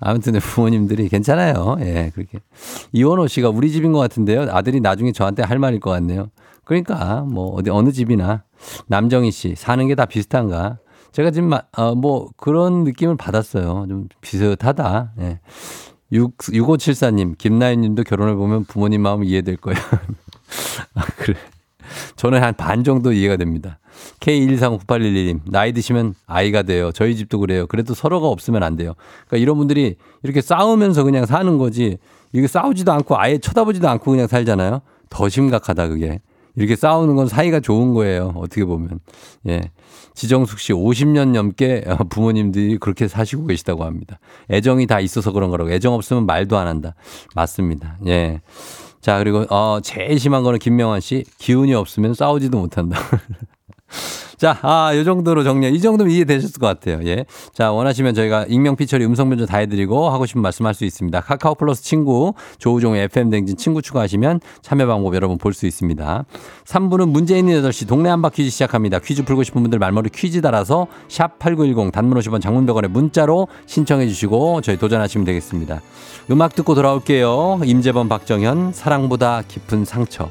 아무튼 부모님들이 괜찮아요. 예, 그렇게. 이원호 씨가 우리 집인 것 같은데요. 아들이 나중에 저한테 할 말일 것 같네요. 그러니까 뭐 어디 어느 집이나 남정희 씨 사는 게 다 비슷한가? 제가 지금 마- 어, 뭐 그런 느낌을 받았어요. 좀 비슷하다. 예. 6, 6574님, 김나연 님도 결혼을 보면 부모님 마음 이해될 거예요. 아, 그래. 저는 한 반 정도 이해가 됩니다. K1239811님, 나이 드시면 아이가 돼요. 저희 집도 그래요. 그래도 서로가 없으면 안 돼요. 그러니까 이런 분들이 이렇게 싸우면서 그냥 사는 거지, 이게 싸우지도 않고 아예 쳐다보지도 않고 그냥 살잖아요. 더 심각하다, 그게. 이렇게 싸우는 건 사이가 좋은 거예요. 어떻게 보면. 예. 지정숙 씨 50년 넘게 부모님들이 그렇게 사시고 계시다고 합니다. 애정이 다 있어서 그런 거라고. 애정 없으면 말도 안 한다. 맞습니다. 예. 자, 그리고 어 제일 심한 거는 김명환 씨 기운이 없으면 싸우지도 못한다. 자, 아, 요 정도로 정리. 이 정도면 이해되셨을 것 같아요. 예. 자, 원하시면 저희가 익명 피처리 음성 변조 다 해드리고 하고 싶은 말씀 할 수 있습니다. 카카오 플러스 친구, 조우종의 FM 댕진 친구 추가하시면 참여 방법 여러분 볼 수 있습니다. 3부는 문제 있는 8시 동네 한바 퀴즈 시작합니다. 퀴즈 풀고 싶은 분들 말머리 퀴즈 달아서 샵 8910 단문 50원 장문병원에 문자로 신청해 주시고 저희 도전하시면 되겠습니다. 음악 듣고 돌아올게요. 임재범 박정현 사랑보다 깊은 상처.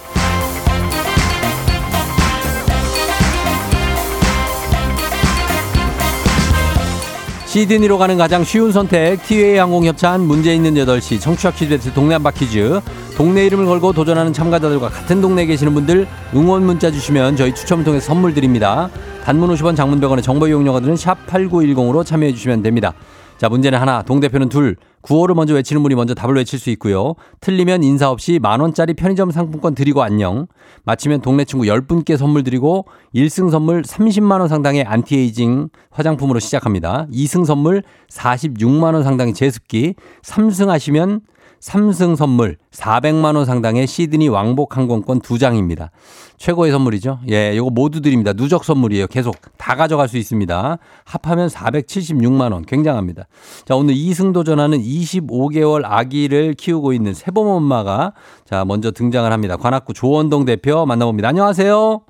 시드니로 가는 가장 쉬운 선택 티웨이 항공 협찬 문제 있는 8시 청취자 퀴즈 동네 한바 퀴즈. 동네 이름을 걸고 도전하는 참가자들과 같은 동네에 계시는 분들 응원 문자 주시면 저희 추첨을 통해 선물 드립니다. 단문 50원 장문 100원의 정보 이용료가들은 샵 8910으로 참여해 주시면 됩니다 자 문제는 하나. 동대표는 둘. 구호를 먼저 외치는 분이 먼저 답을 외칠 수 있고요. 틀리면 인사 없이 만원짜리 편의점 상품권 드리고 안녕. 마치면 동네 친구 10분께 선물 드리고 1승 선물 30만원 상당의 안티에이징 화장품으로 시작합니다. 2승 선물 46만원 상당의 제습기. 3승 하시면 3승 선물 400만 원 상당의 시드니 왕복 항공권 2장입니다. 최고의 선물이죠. 예, 요거 모두 드립니다. 누적 선물이에요. 계속 다 가져갈 수 있습니다. 합하면 476만 원. 굉장합니다. 자, 오늘 2승 도전하는 25개월 아기를 키우고 있는 세범 엄마가 자, 먼저 등장을 합니다. 관악구 조원동 대표 만나봅니다. 안녕하세요.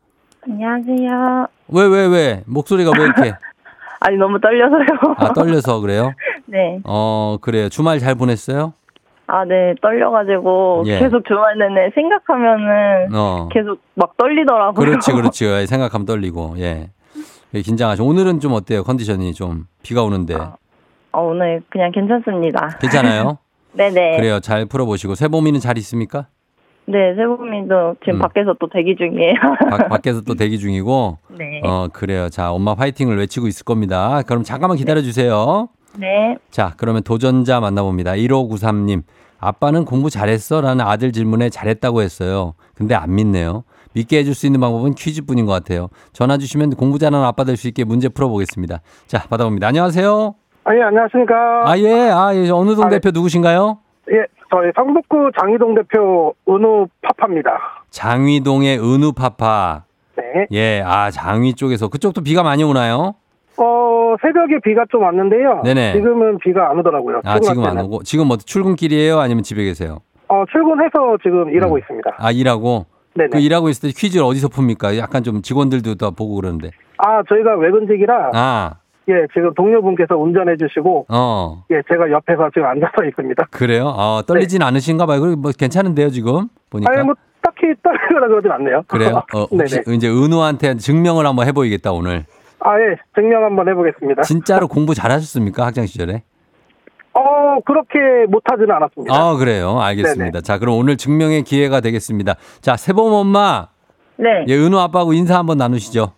안녕하세요. 왜, 왜, 왜? 목소리가 왜 이렇게? 아니, 너무 떨려서요. 아, 떨려서 그래요? 네. 어, 그래요. 주말 잘 보냈어요? 아, 네. 떨려가지고 예. 계속 주말 내내 생각하면은 어. 계속 막 떨리더라고요. 그렇지, 그렇지. 예, 생각하면 떨리고, 예. 예, 긴장하죠. 오늘은 좀 어때요? 컨디션이 좀 비가 오는데. 어, 오늘 그냥 괜찮습니다. 괜찮아요? 네네. 그래요. 잘 풀어보시고. 세봄이는 잘 있습니까? 네, 세범이도 지금 음. 밖에서 또 대기 중이에요. 밖- 밖에서 또 대기 중이고. 네. 어, 그래요. 자, 엄마 화이팅을 외치고 있을 겁니다. 그럼 잠깐만 기다려 주세요. 네. 자, 그러면 도전자 만나봅니다. 1593님. 아빠는 공부 잘했어? 라는 아들 질문에 잘했다고 했어요. 근데 안 믿네요. 믿게 해줄 수 있는 방법은 퀴즈뿐인 것 같아요. 전화 주시면 공부 잘하는 아빠 될 수 있게 문제 풀어보겠습니다. 자, 받아봅니다. 안녕하세요. 아, 예, 안녕하십니까. 아, 예. 아, 예. 어느 동 아, 네. 대표 누구신가요? 예, 저희 성북구 장희동 대표 은우 파파입니다. 장위동의 은우파파. 네. 예. 아, 장위 쪽에서. 그쪽도 비가 많이 오나요? 어, 새벽에 비가 좀 왔는데요. 네네. 지금은 비가 안 오더라고요. 아, 지금 안 때는. 오고. 지금 뭐 출근길이에요? 아니면 집에 계세요? 어, 출근해서 지금 일하고 음. 있습니다. 아, 일하고? 네네. 그 일하고 있을 때 퀴즈를 어디서 풉니까? 약간 좀 직원들도 다 보고 그러는데. 아, 저희가 외근직이라, 아, 예, 지금 동료분께서 운전해 주시고, 어. 예, 제가 옆에서 지금 앉아서 있습니다. 그래요? 어, 떨리진 않으신가 봐요. 그리고 뭐 괜찮은데요, 지금? 보니까. 아니, 뭐, 딱히 떨리거나 그러진 않네요. 그래요? 어, 혹시 네네. 이제 은우한테 증명을 한번 해보이겠다, 오늘. 아, 예, 증명 한번 해보겠습니다. 진짜로 공부 잘하셨습니까? 학창 시절에? 어, 그렇게 못하지는 않았습니다. 아, 그래요. 알겠습니다. 자, 그럼 오늘 증명의 기회가 되겠습니다. 자, 세범 엄마. 네. 예, 은우 아빠하고 인사 한번 나누시죠.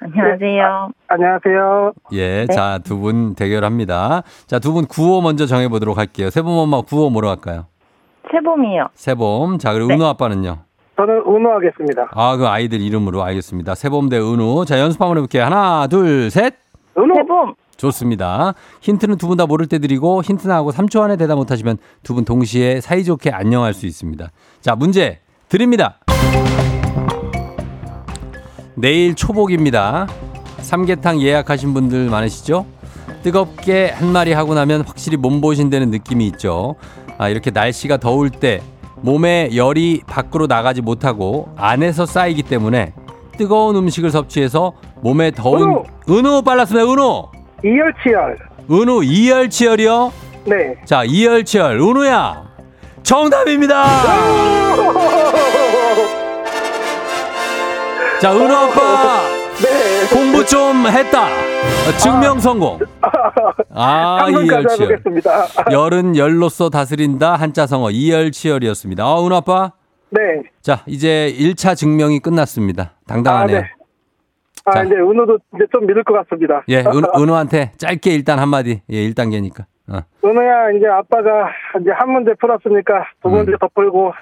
안녕하세요. 안녕하세요. 예, 네. 자, 두 분 대결합니다. 자, 두 분 구호 먼저 정해보도록 할게요. 세범 엄마 구호 뭐로 할까요? 세범이요. 세범. 자, 그리고 네. 은우 아빠는요? 저는 은우 하겠습니다. 아, 그 아이들 이름으로 알겠습니다. 세범 대 은우. 자, 연습 한번 해볼게요. 하나, 둘, 셋. 은우! 세범. 좋습니다. 힌트는 두 분 다 모를 때 드리고 힌트 나하고 3초 안에 대답 못하시면 두 분 동시에 사이좋게 안녕할 수 있습니다. 자, 문제 드립니다. 내일 초복입니다. 삼계탕 예약하신 분들 많으시죠? 뜨겁게 한 마리 하고 나면 확실히 몸보신 되는 느낌이 있죠. 아, 이렇게 날씨가 더울 때 몸에 열이 밖으로 나가지 못하고 안에서 쌓이기 때문에 뜨거운 음식을 섭취해서 몸에 더운 은우 빨랐습니다. 은우. 이열치열. 은우 이열치열이요? 네. 자, 이열치열. 은우야. 정답입니다. 자, 은우 아빠. 네. 공부 좀 했다. 어, 증명 성공. 아, 한번까지 이열치열. 해보겠습니다. 열은 열로서 다스린다. 한자 성어 이열치열이었습니다. 아, 은우 아빠. 네. 자, 이제 1차 증명이 끝났습니다. 당당하네요. 아, 네. 아, 자. 이제 은호도 이제 좀 믿을 것 같습니다. 예, 은, 은우한테 짧게 일단 한마디. 예, 1단계니까. 어. 은호야, 이제 아빠가 이제 한 문제 풀었으니까 두 문제 음. 더 풀고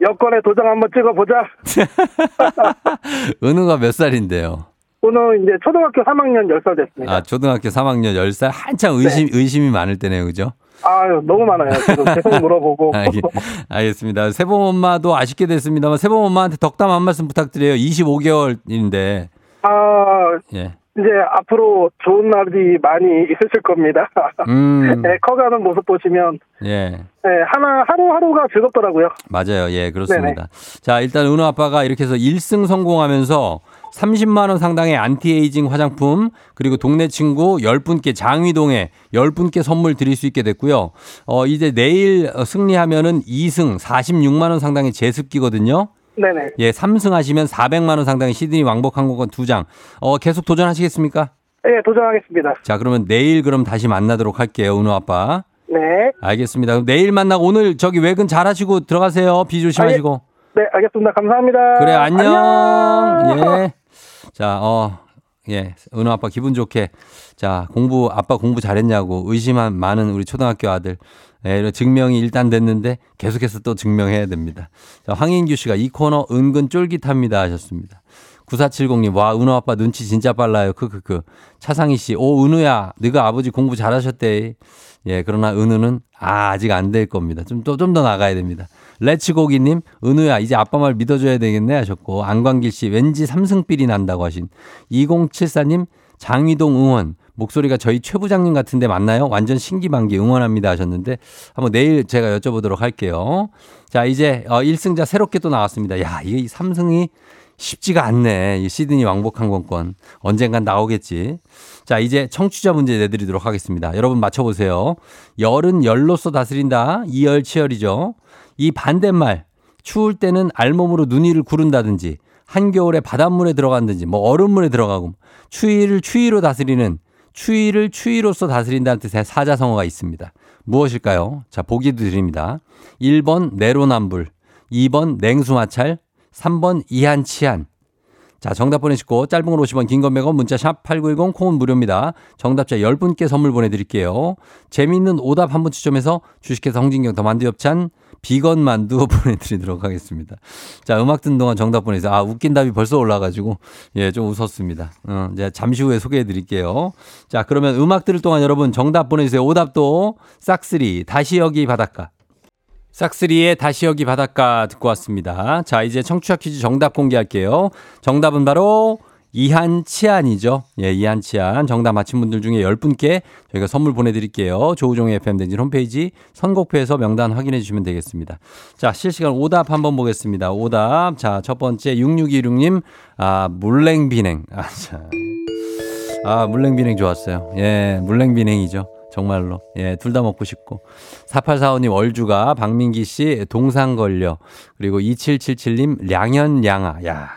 여권에 도장 한번 찍어보자. 은우가 몇 살인데요? 은호 이제 초등학교 3학년 10살 됐습니다. 아, 초등학교 3학년 10살. 한창 의심, 의심이 많을 때네요. 그죠? 아유, 너무 많아요. 계속 물어보고. 알, 알겠습니다. 세범 엄마도 아쉽게 됐습니다만, 세범 엄마한테 덕담 한 말씀 부탁드려요. 25개월인데. 아, 예. 이제 앞으로 좋은 날이 많이 있으실 겁니다. 음. 네, 커가는 모습 보시면 예. 네, 하나 하루하루가 즐겁더라고요. 맞아요. 예, 그렇습니다. 자, 일단 은우 아빠가 이렇게 해서 1승 성공하면서 30만 원 상당의 안티에이징 화장품 그리고 동네 친구 10분께 장위동에 10분께 선물 드릴 수 있게 됐고요. 어, 이제 내일 어, 승리하면은 2승 46만 원 상당의 제습기거든요. 네네. 예, 3승 하시면 400만 원 상당의 시드니 왕복 항공권 2장. 어, 계속 도전하시겠습니까? 네, 도전하겠습니다. 자, 그러면 내일 그럼 다시 만나도록 할게요. 은우 아빠. 네. 알겠습니다. 그럼 내일 만나고 오늘 저기 외근 잘 하시고 들어가세요. 비 조심하시고. 네, 알겠습니다. 감사합니다. 그래 안녕. 안녕. 예. 자, 어. 예. 은호 아빠 기분 좋게 자, 공부 아빠 공부 잘했냐고 의심한 많은 우리 초등학교 아들. 예, 이런 증명이 일단 됐는데 계속해서 또 증명해야 됩니다. 자, 황인규 씨가 이 코너 은근 쫄깃합니다 하셨습니다. 9470님, 와, 은호 아빠 눈치 진짜 빨라요. 크크크. 차상희 씨, 오, 은우야, 네가 아버지 공부 잘하셨대. 예, 그러나 은우는 아, 아직 안 될 겁니다. 좀 또 좀 더 나가야 됩니다. 레츠고기님, 은우야, 이제 아빠 말 믿어줘야 되겠네 하셨고, 안광길 씨, 왠지 삼승삘이 난다고 하신, 2074님, 장위동 응원, 목소리가 저희 최 부장님 같은데 맞나요? 완전 신기반기 응원합니다 하셨는데, 한번 내일 제가 여쭤보도록 할게요. 자, 이제 어, 1승자 새롭게 또 나왔습니다. 야, 이게 3승이 쉽지가 않네. 이 시드니 왕복 항공권. 언젠간 나오겠지. 자, 이제 청취자 문제 내드리도록 하겠습니다. 여러분 맞춰보세요. 열은 열로서 다스린다. 이열치열이죠. 이 반대말. 추울 때는 알몸으로 눈이를 구른다든지, 한겨울에 바닷물에 들어간든지, 뭐 얼음물에 들어가고, 추위를 추위로 다스리는, 추위를 추위로서 다스린다는 뜻의 사자성어가 있습니다. 무엇일까요? 자, 보기 드립니다. 1번 내로남불, 2번 냉수마찰, 3번 이한치한. 자, 정답 보내시고 짧은 걸 50원, 긴 건 100원, 문자 샵 8910 콩은 무료입니다. 정답자 10분께 선물 보내 드릴게요. 재미있는 오답 한 분 추첨해서 주식회사 홍진경 더 만두 엽찬 비건 만두 보내드리도록 하겠습니다. 자, 음악 듣는 동안 정답 보내세요. 아, 웃긴 답이 벌써 올라가지고, 예, 좀 웃었습니다. 어, 이제 잠시 후에 소개해 드릴게요. 자, 그러면 음악 들을 동안 여러분 정답 보내주세요. 오답도 싹쓸이, 다시 여기 바닷가. 싹쓰리의 다시 여기 바닷가 듣고 왔습니다. 자, 이제 청취자 퀴즈 정답 공개할게요. 정답은 바로 이한 치안이죠. 예, 이한 치안. 정답 맞힌 분들 중에 10분께 저희가 선물 보내드릴게요. 조우종의 FM댕진 홈페이지 선곡표에서 명단 확인해 주시면 되겠습니다. 자, 실시간 오답 한번 보겠습니다. 오답. 자, 첫 번째 6626님, 아, 물냉비냉. 아, 자. 아, 물냉비냉 좋았어요. 예, 물냉비냉이죠. 정말로. 예, 둘 다 먹고 싶고. 4845님 얼주가, 박민기 씨 동상 걸려. 그리고 2777님 량현량아. 야.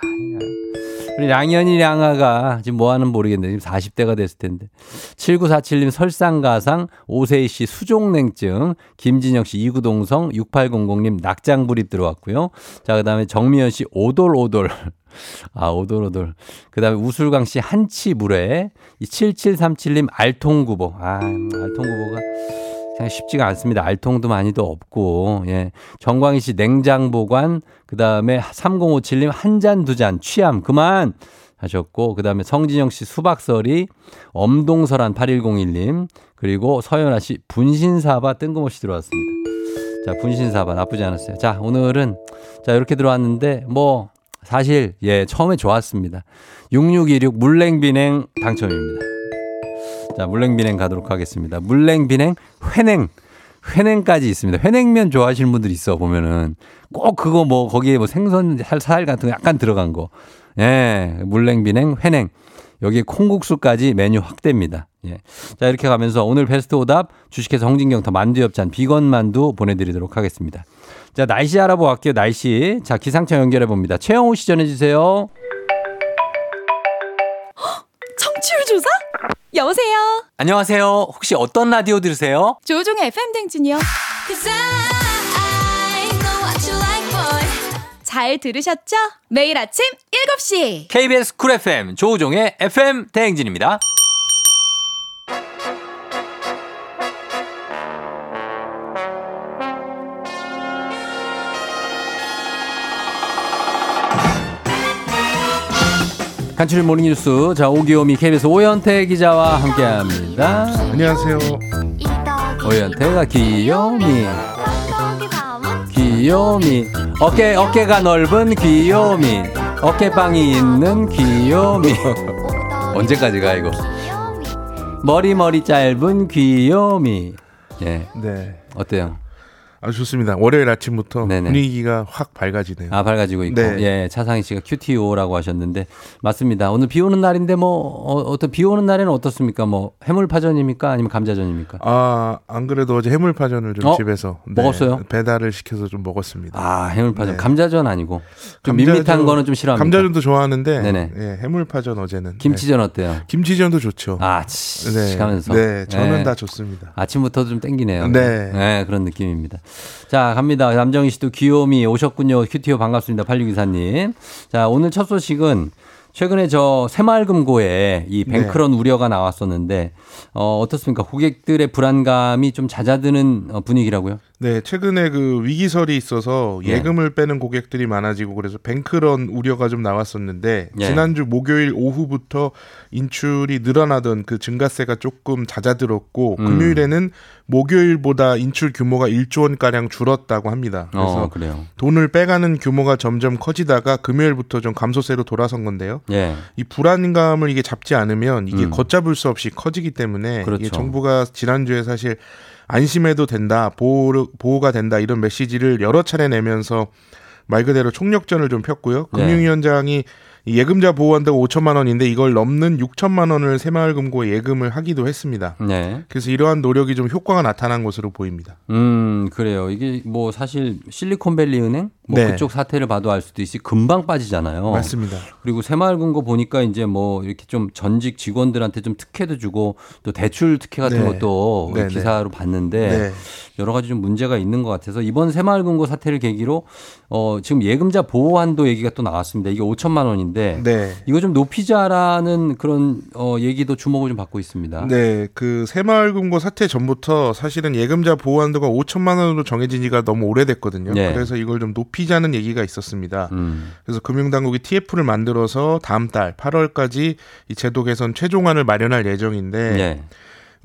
우리 량현이 량아가 지금 뭐 하는 모르겠는데 지금 40대가 됐을 텐데. 7947님 설상가상, 오세희 씨 수족냉증, 김진영 씨 이구동성, 6800님 낙장불입 들어왔고요. 자, 그 다음에 정미연 씨 오돌오돌. 아, 오돌오돌. 그 다음에 우술강 씨 한치. 이 7737님 알통구보. 아, 알통구보가 쉽지가 않습니다. 알통도 많이도 없고, 예. 정광희 씨 냉장 보관. 그 다음에 3057님 한 잔, 두 잔, 취함. 그만! 하셨고, 그 다음에 성진영 씨 수박서리. 엄동설한 8101님. 그리고 서연아 씨 분신사바 뜬금없이 들어왔습니다. 자, 분신사바 나쁘지 않았어요. 자, 오늘은 자, 이렇게 들어왔는데, 뭐, 사실, 예, 처음에 좋았습니다. 6626 물냉비냉 당첨입니다. 자, 물냉비냉 가도록 하겠습니다. 물냉비냉 회냉. 회냉까지 있습니다. 회냉면 좋아하시는 분들 있어, 보면은. 꼭 그거 뭐, 거기에 뭐 생선 살, 살 같은 거 약간 들어간 거. 예, 물냉비냉, 회냉. 여기에 콩국수까지 메뉴 확대입니다. 예. 자, 이렇게 가면서 오늘 베스트 오답 주식회사 홍진경 더 만두엽찬 비건 만두 보내드리도록 하겠습니다. 자, 날씨 알아보고 갈게요. 날씨. 자, 기상청 연결해 봅니다. 최영우 씨 전해주세요. 청취율 조사? 여보세요. 안녕하세요. 혹시 어떤 라디오 들으세요? 조종의 FM 댕진이요. 잘 들으셨죠? 매일 아침 7시. KBS 쿨 FM 조우종의 FM 대행진입니다. 간추린 모닝뉴스 자 오귀요미 KBS 오현태 기자와 함께합니다. 안녕하세요. 오현태가 귀요미 귀요미 어깨 어깨가 넓은 귀요미 어깨빵이 있는 귀요미 언제까지 가 이거 머리 머리 짧은 귀요미 예 네. 어때요? 아주 좋습니다. 월요일 아침부터 네네. 분위기가 확 밝아지네요. 아 밝아지고 있고 네. 예 차상희 씨가 QTO라고 하셨는데 맞습니다. 오늘 비 오는 날인데 뭐 어, 떤비 오는 날에는 어떻습니까? 뭐 해물파전입니까? 아니면 감자전입니까? 아, 안 그래도 어제 해물파전을 좀 어? 집에서 네, 먹었어요? 배달을 시켜서 좀 먹었습니다. 아 해물파전 네. 감자전 아니고 좀 감자전- 밋밋한 거는 좀 싫어합니다. 감자전도 좋아하는데 네네. 예, 해물파전 어제는 김치전 어때요? 네. 김치전도 좋죠. 아, 치, 네. 하면서. 네, 저는 네. 다 좋습니다. 아침부터 좀 땡기네요. 네. 그런 느낌입니다. 자, 갑니다. 남정희 씨도 귀요미 오셨군요. 큐티오 반갑습니다. 8624님. 자, 오늘 첫 소식은 최근에 저 새마을금고에 이 네. 뱅크런 우려가 나왔었는데 어, 어떻습니까? 고객들의 불안감이 좀 잦아드는 어, 분위기라고요? 네, 최근에 그 위기설이 있어서 예. 예금을 빼는 고객들이 많아지고 그래서 뱅크런 우려가 좀 나왔었는데 예. 지난주 목요일 오후부터 인출이 늘어나던 그 증가세가 조금 잦아들었고 음. 금요일에는 목요일보다 인출 규모가 1조 원 가량 줄었다고 합니다. 그래서 어, 그래요. 돈을 빼가는 규모가 점점 커지다가 금요일부터 좀 감소세로 돌아선 건데요. 예. 이 불안감을 이게 잡지 않으면 이게 음. 걷잡을 수 없이 커지기 때문에 그렇죠. 정부가 지난주에 사실 안심해도 된다, 보호, 보호가 된다 이런 메시지를 여러 차례 내면서 말 그대로 총력전을 좀 폈고요. 네. 금융위원장이 이 예금자 보호한다고 5천만 원인데 이걸 넘는 6천만 원을 새마을금고에 예금을 하기도 했습니다. 네. 그래서 이러한 노력이 좀 효과가 나타난 것으로 보입니다. 음, 그래요. 이게 뭐 사실 실리콘밸리 은행 뭐 네. 그쪽 사태를 봐도 알 수도 있지 금방 빠지잖아요. 맞습니다. 그리고 새마을금고 보니까 이제 뭐 이렇게 좀 전직 직원들한테 좀 특혜도 주고 또 대출 특혜 같은 네. 것도 네, 네. 기사로 봤는데 네. 여러 가지 좀 문제가 있는 것 같아서 이번 새마을금고 사태를 계기로 어 지금 예금자 보호한도 얘기가 또 나왔습니다. 이게 5천만 원인데 네. 이거 좀 높이자라는 그런 어 얘기도 주목을 좀 받고 있습니다. 네, 그 새마을금고 사태 전부터 사실은 예금자 보호 한도가 5천만 원으로 정해진 지가 너무 오래됐거든요. 네. 그래서 이걸 좀 높이자는 얘기가 있었습니다. 음. 그래서 금융당국이 TF를 만들어서 다음 달 8월까지 이 제도 개선 최종안을 마련할 예정인데 네.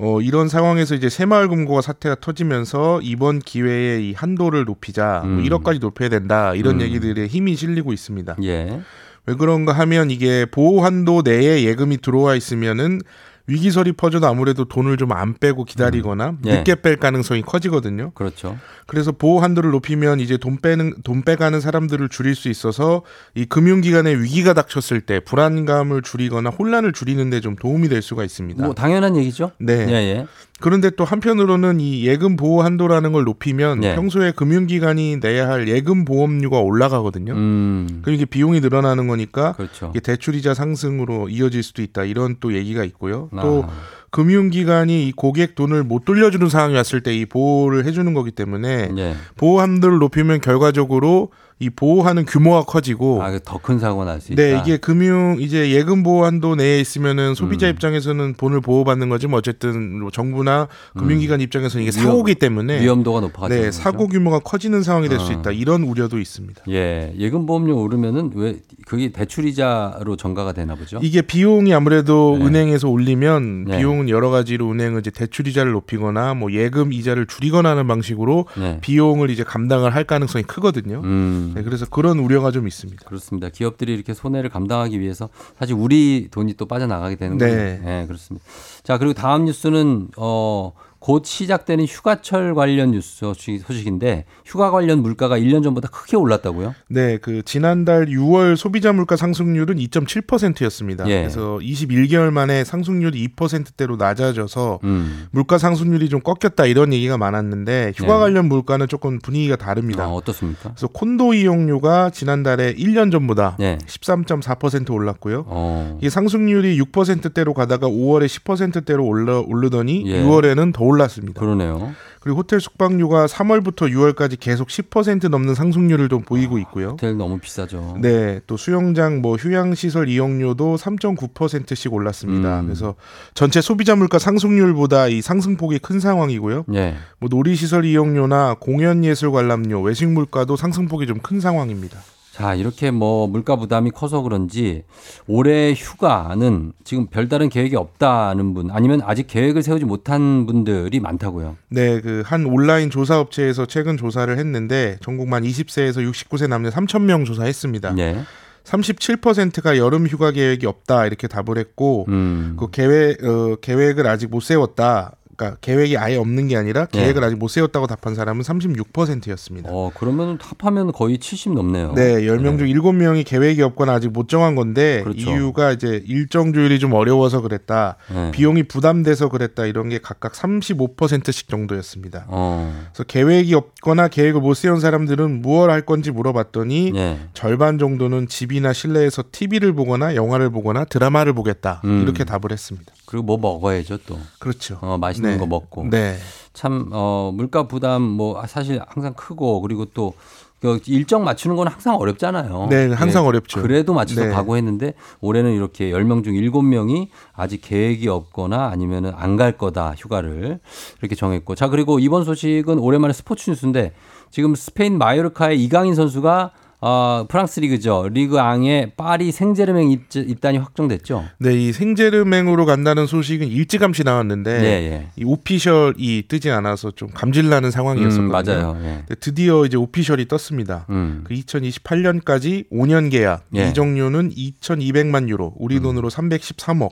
어, 이런 상황에서 이제 새마을금고가 사태가 터지면서 이번 기회에 이 한도를 높이자 뭐 음. 1억까지 높여야 된다 이런 음. 얘기들에 힘이 실리고 있습니다. 예. 왜 그런가 하면 이게 보호 한도 내에 예금이 들어와 있으면은 위기설이 퍼져도 아무래도 돈을 좀 안 빼고 기다리거나 예. 늦게 뺄 가능성이 커지거든요. 그렇죠. 그래서 보호 한도를 높이면 이제 돈 빼는 돈 빼가는 사람들을 줄일 수 있어서 이 금융기관에 위기가 닥쳤을 때 불안감을 줄이거나 혼란을 줄이는데 좀 도움이 될 수가 있습니다. 뭐 당연한 얘기죠. 네. 예, 예. 그런데 또 한편으로는 이 예금 보호 한도라는 걸 높이면 네. 평소에 금융기관이 내야 할 예금 보험료가 올라가거든요. 음. 그럼 이게 비용이 늘어나는 거니까 그렇죠. 이게 대출이자 상승으로 이어질 수도 있다 이런 또 얘기가 있고요. 또 아. 금융기관이 이 고객 돈을 못 돌려주는 상황이 왔을 때 이 보호를 해주는 거기 때문에 예. 보호 한도를 높이면 결과적으로 이 보호하는 규모가 커지고 아, 더 큰 사고가 날수 있다. 네 이게 금융 이제 예금 보호 한도 내에 있으면은 소비자 음. 입장에서는 돈을 보호받는 거지 뭐 어쨌든 뭐 정부나 금융기관 입장에서는 이게 음. 사고기 때문에 위험도가 높아지는 네 거죠. 사고 규모가 커지는 상황이 될수 어. 있다 이런 우려도 있습니다. 예, 예금 보험료 오르면은 왜 그게 대출이자로 전가가 되나 보죠? 이게 비용이 아무래도 네. 은행에서 올리면 네. 비용은 여러 가지로 은행은 이제 대출 이자를 높이거나 뭐 예금 이자를 줄이거나 하는 방식으로 네. 비용을 이제 감당을 할 가능성이 크거든요. 음. 네, 그래서 그런 우려가 좀 있습니다. 그렇습니다. 기업들이 이렇게 손해를 감당하기 위해서 사실 우리 돈이 또 빠져나가게 되는 네. 거예요. 네, 그렇습니다. 자, 그리고 다음 뉴스는 어 곧 시작되는 휴가철 관련 뉴스 소식- 소식인데 휴가 관련 물가가 1년 전보다 크게 올랐다고요? 네, 그 지난달 6월 소비자 물가 상승률은 2.7%였습니다. 예. 그래서 21개월 만에 상승률이 2%대로 낮아져서 음. 물가 상승률이 좀 꺾였다 이런 얘기가 많았는데 휴가 네. 관련 물가는 조금 분위기가 다릅니다. 아, 어떻습니까? 그래서 콘도 이용료가 지난달에 1년 전보다 네. 13.4% 올랐고요. 어. 이게 상승률이 6%대로 가다가 5월에 10%대로 올라 오르더니 예. 6월에는 더 올랐 습니다. 그러네요. 그리고 호텔 숙박료가 3월부터 6월까지 계속 10% 넘는 상승률을 좀 보이고 있고요. 호텔 너무 비싸죠. 네, 또 수영장 뭐 휴양 시설 이용료도 3.9%씩 올랐습니다. 음. 그래서 전체 소비자 물가 상승률보다 이 상승폭이 큰 상황이고요. 예. 뭐 놀이 시설 이용료나 공연 예술 관람료, 외식 물가도 상승폭이 좀 큰 상황입니다. 자, 이렇게 뭐 물가 부담이 커서 그런지 올해 휴가는 지금 별다른 계획이 없다는 분 아니면 아직 계획을 세우지 못한 분들이 많다고요. 네, 그 한 온라인 조사 업체에서 최근 조사를 했는데 전국 만 20세에서 69세 남녀 3천 명 조사했습니다. 예. 37%가 여름 휴가 계획이 없다 이렇게 답을 했고 음. 그 계획 어, 계획을 아직 못 세웠다. 그러니까 계획이 아예 없는 게 아니라 계획을 아직 못 세웠다고 답한 사람은 36%였습니다. 어, 그러면 합하면 거의 70 넘네요. 네, 10명 중 7명이 계획이 없거나 아직 못 정한 건데 그렇죠. 이유가 이제 일정 조율이 좀 어려워서 그랬다. 네. 비용이 부담돼서 그랬다. 이런 게 각각 35%씩 정도였습니다. 어. 그래서 계획이 없거나 계획을 못 세운 사람들은 무얼 할 건지 물어봤더니 예. 절반 정도는 집이나 실내에서 TV를 보거나 영화를 보거나 드라마를 보겠다. 음. 이렇게 답을 했습니다. 그리고 뭐 먹어야죠, 또. 그렇죠. 어, 맛있는 네. 거 먹고. 네. 참, 어, 물가 부담 뭐 사실 항상 크고 그리고 또그 일정 맞추는 건 항상 어렵잖아요. 네, 항상 어렵죠. 그래도 맞춰서 네. 가고 했는데 올해는 이렇게 10명 중 7명이 아직 계획이 없거나 아니면은 안 갈 거다 휴가를 이렇게 정했고. 자, 그리고 이번 소식은 오랜만에 스포츠 뉴스인데 지금 스페인 마요르카의 이강인 선수가 어, 프랑스 리그죠. 리그 앙에 파리 생제르맹 입- 입단이 확정됐죠. 네, 이 생제르맹으로 간다는 소식은 일찌감치 나왔는데 예, 예. 이 오피셜이 뜨지 않아서 좀 감질나는 상황이었었거든요. 음, 맞아요. 예. 드디어 이제 오피셜이 떴습니다. 음. 그 2028년까지 5년 계약, 예. 이적료는 2,200만 유로, 우리 돈으로 313억.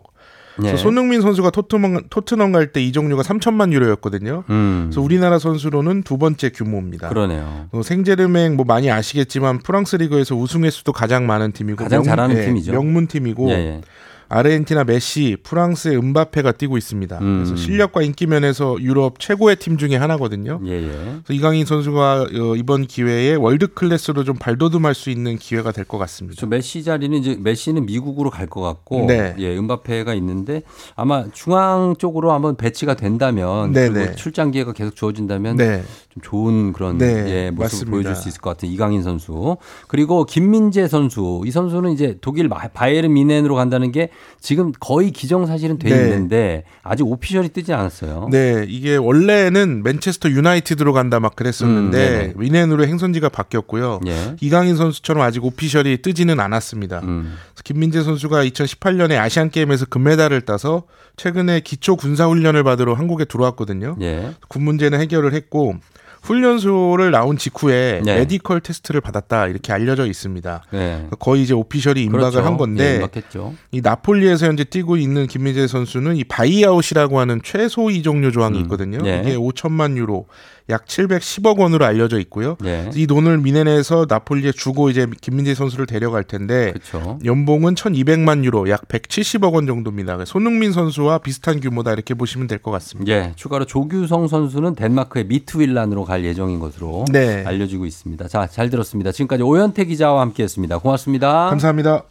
예. 그래서 손흥민 선수가 토트넘, 토트넘 갈 때 이적료가 3천만 유로였거든요. 음. 그래서 우리나라 선수로는 두 번째 규모입니다. 그러네요. 어, 생제르맹 뭐 많이 아시겠지만 프랑스 리그에서 우승 횟수도 가장 많은 팀이고 가장 잘하는 팀이죠. 명문 팀이고 예, 예. 아르헨티나 메시, 프랑스의 음바페가 뛰고 있습니다. 음. 그래서 실력과 인기 면에서 유럽 최고의 팀 중에 하나거든요. 예, 예. 그래서 이강인 선수가 어, 이번 기회에 world class로 좀 발돋움할 수 있는 기회가 될 것 같습니다. 저 메시 자리는 이제 메시는 미국으로 갈 것 같고 네. 예, 음바페가 있는데 아마 중앙 쪽으로 한번 배치가 된다면 네, 네. 출장 기회가 계속 주어진다면 네. 좀 좋은 그런 네, 예, 모습을 맞습니다. 보여줄 수 있을 것 같은 이강인 선수 그리고 김민재 선수 이 선수는 이제 독일 마- 바이에른 미넨으로 간다는 게 지금 거의 기정사실은 돼 네. 있는데 아직 오피셜이 뜨지 않았어요. 네, 이게 원래는 맨체스터 유나이티드로 간다 막 음, 그랬었는데 네네. 위넨으로 행선지가 바뀌었고요. 예. 이강인 선수처럼 아직 오피셜이 뜨지는 않았습니다. 음. 김민재 선수가 2018년에 아시안 게임에서 금메달을 따서 최근에 기초 군사 훈련을 받으러 한국에 들어왔거든요. 예. 군 문제는 해결을 했고 훈련소를 나온 직후에 네. medical test를 받았다 이렇게 알려져 있습니다. 네. 거의 이제 official이 임박을 그렇죠. 한 예, 건데 임박했죠. 이 나폴리에서 현재 뛰고 있는 김민재 선수는 이 buyout이라고 하는 최소 이적료 조항이 있거든요. 네. 이게 5천만 유로, 약 710억 원으로 알려져 있고요. 네. 이 돈을 뮌헨에서 나폴리에 주고 이제 김민재 선수를 데려갈 텐데 그렇죠. 연봉은 1,200만 유로, 약 170억 원 정도입니다. 손흥민 선수와 비슷한 규모다 이렇게 보시면 될 것 같습니다. 예, 추가로 조규성 선수는 덴마크의 미트윌란으로 갈 예정인 것으로 네. 알려지고 있습니다. 자, 잘 들었습니다. 지금까지 오현태 기자와 함께했습니다. 고맙습니다. 감사합니다.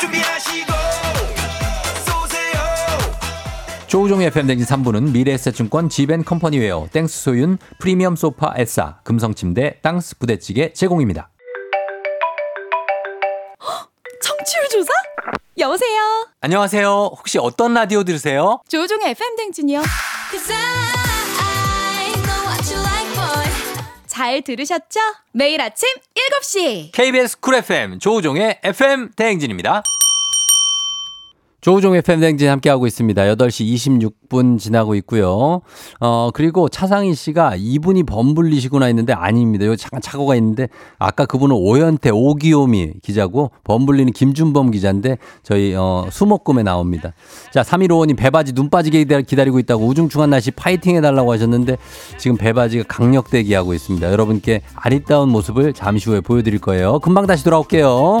준비 조우종의 FM 댕진 3부는 미래에셋증권 지벤컴퍼니웨어 땡스 소윤 프리미엄 소파 에싸 금성침대 땅스 부대찌개 제공입니다. 청취율 조사? 여보세요. 안녕하세요. 혹시 어떤 라디오 들으세요? 조우종의 FM 댕진이요. Cause I know what you like, boy. 잘 들으셨죠? 매일 아침 7시. KBS Cool FM 조우종의 FM 대행진입니다. 조우종의 FM 댕진 함께하고 있습니다. 8시 26분 지나고 있고요. 어, 그리고 차상희 씨가 이분이 범블리시구나 했는데 아닙니다. 여기 잠깐 착오가 있는데 아까 그분은 오현태, 오기요미 기자고 범블리는 김준범 기자인데 저희 어, 수목금에 나옵니다. 자, 3155님 배바지 눈 빠지게 기다- 기다리고 있다고 우중충한 날씨 파이팅 해달라고 하셨는데 지금 배바지가 강력 대기하고 있습니다. 여러분께 아리따운 모습을 잠시 후에 보여드릴 거예요. 금방 다시 돌아올게요.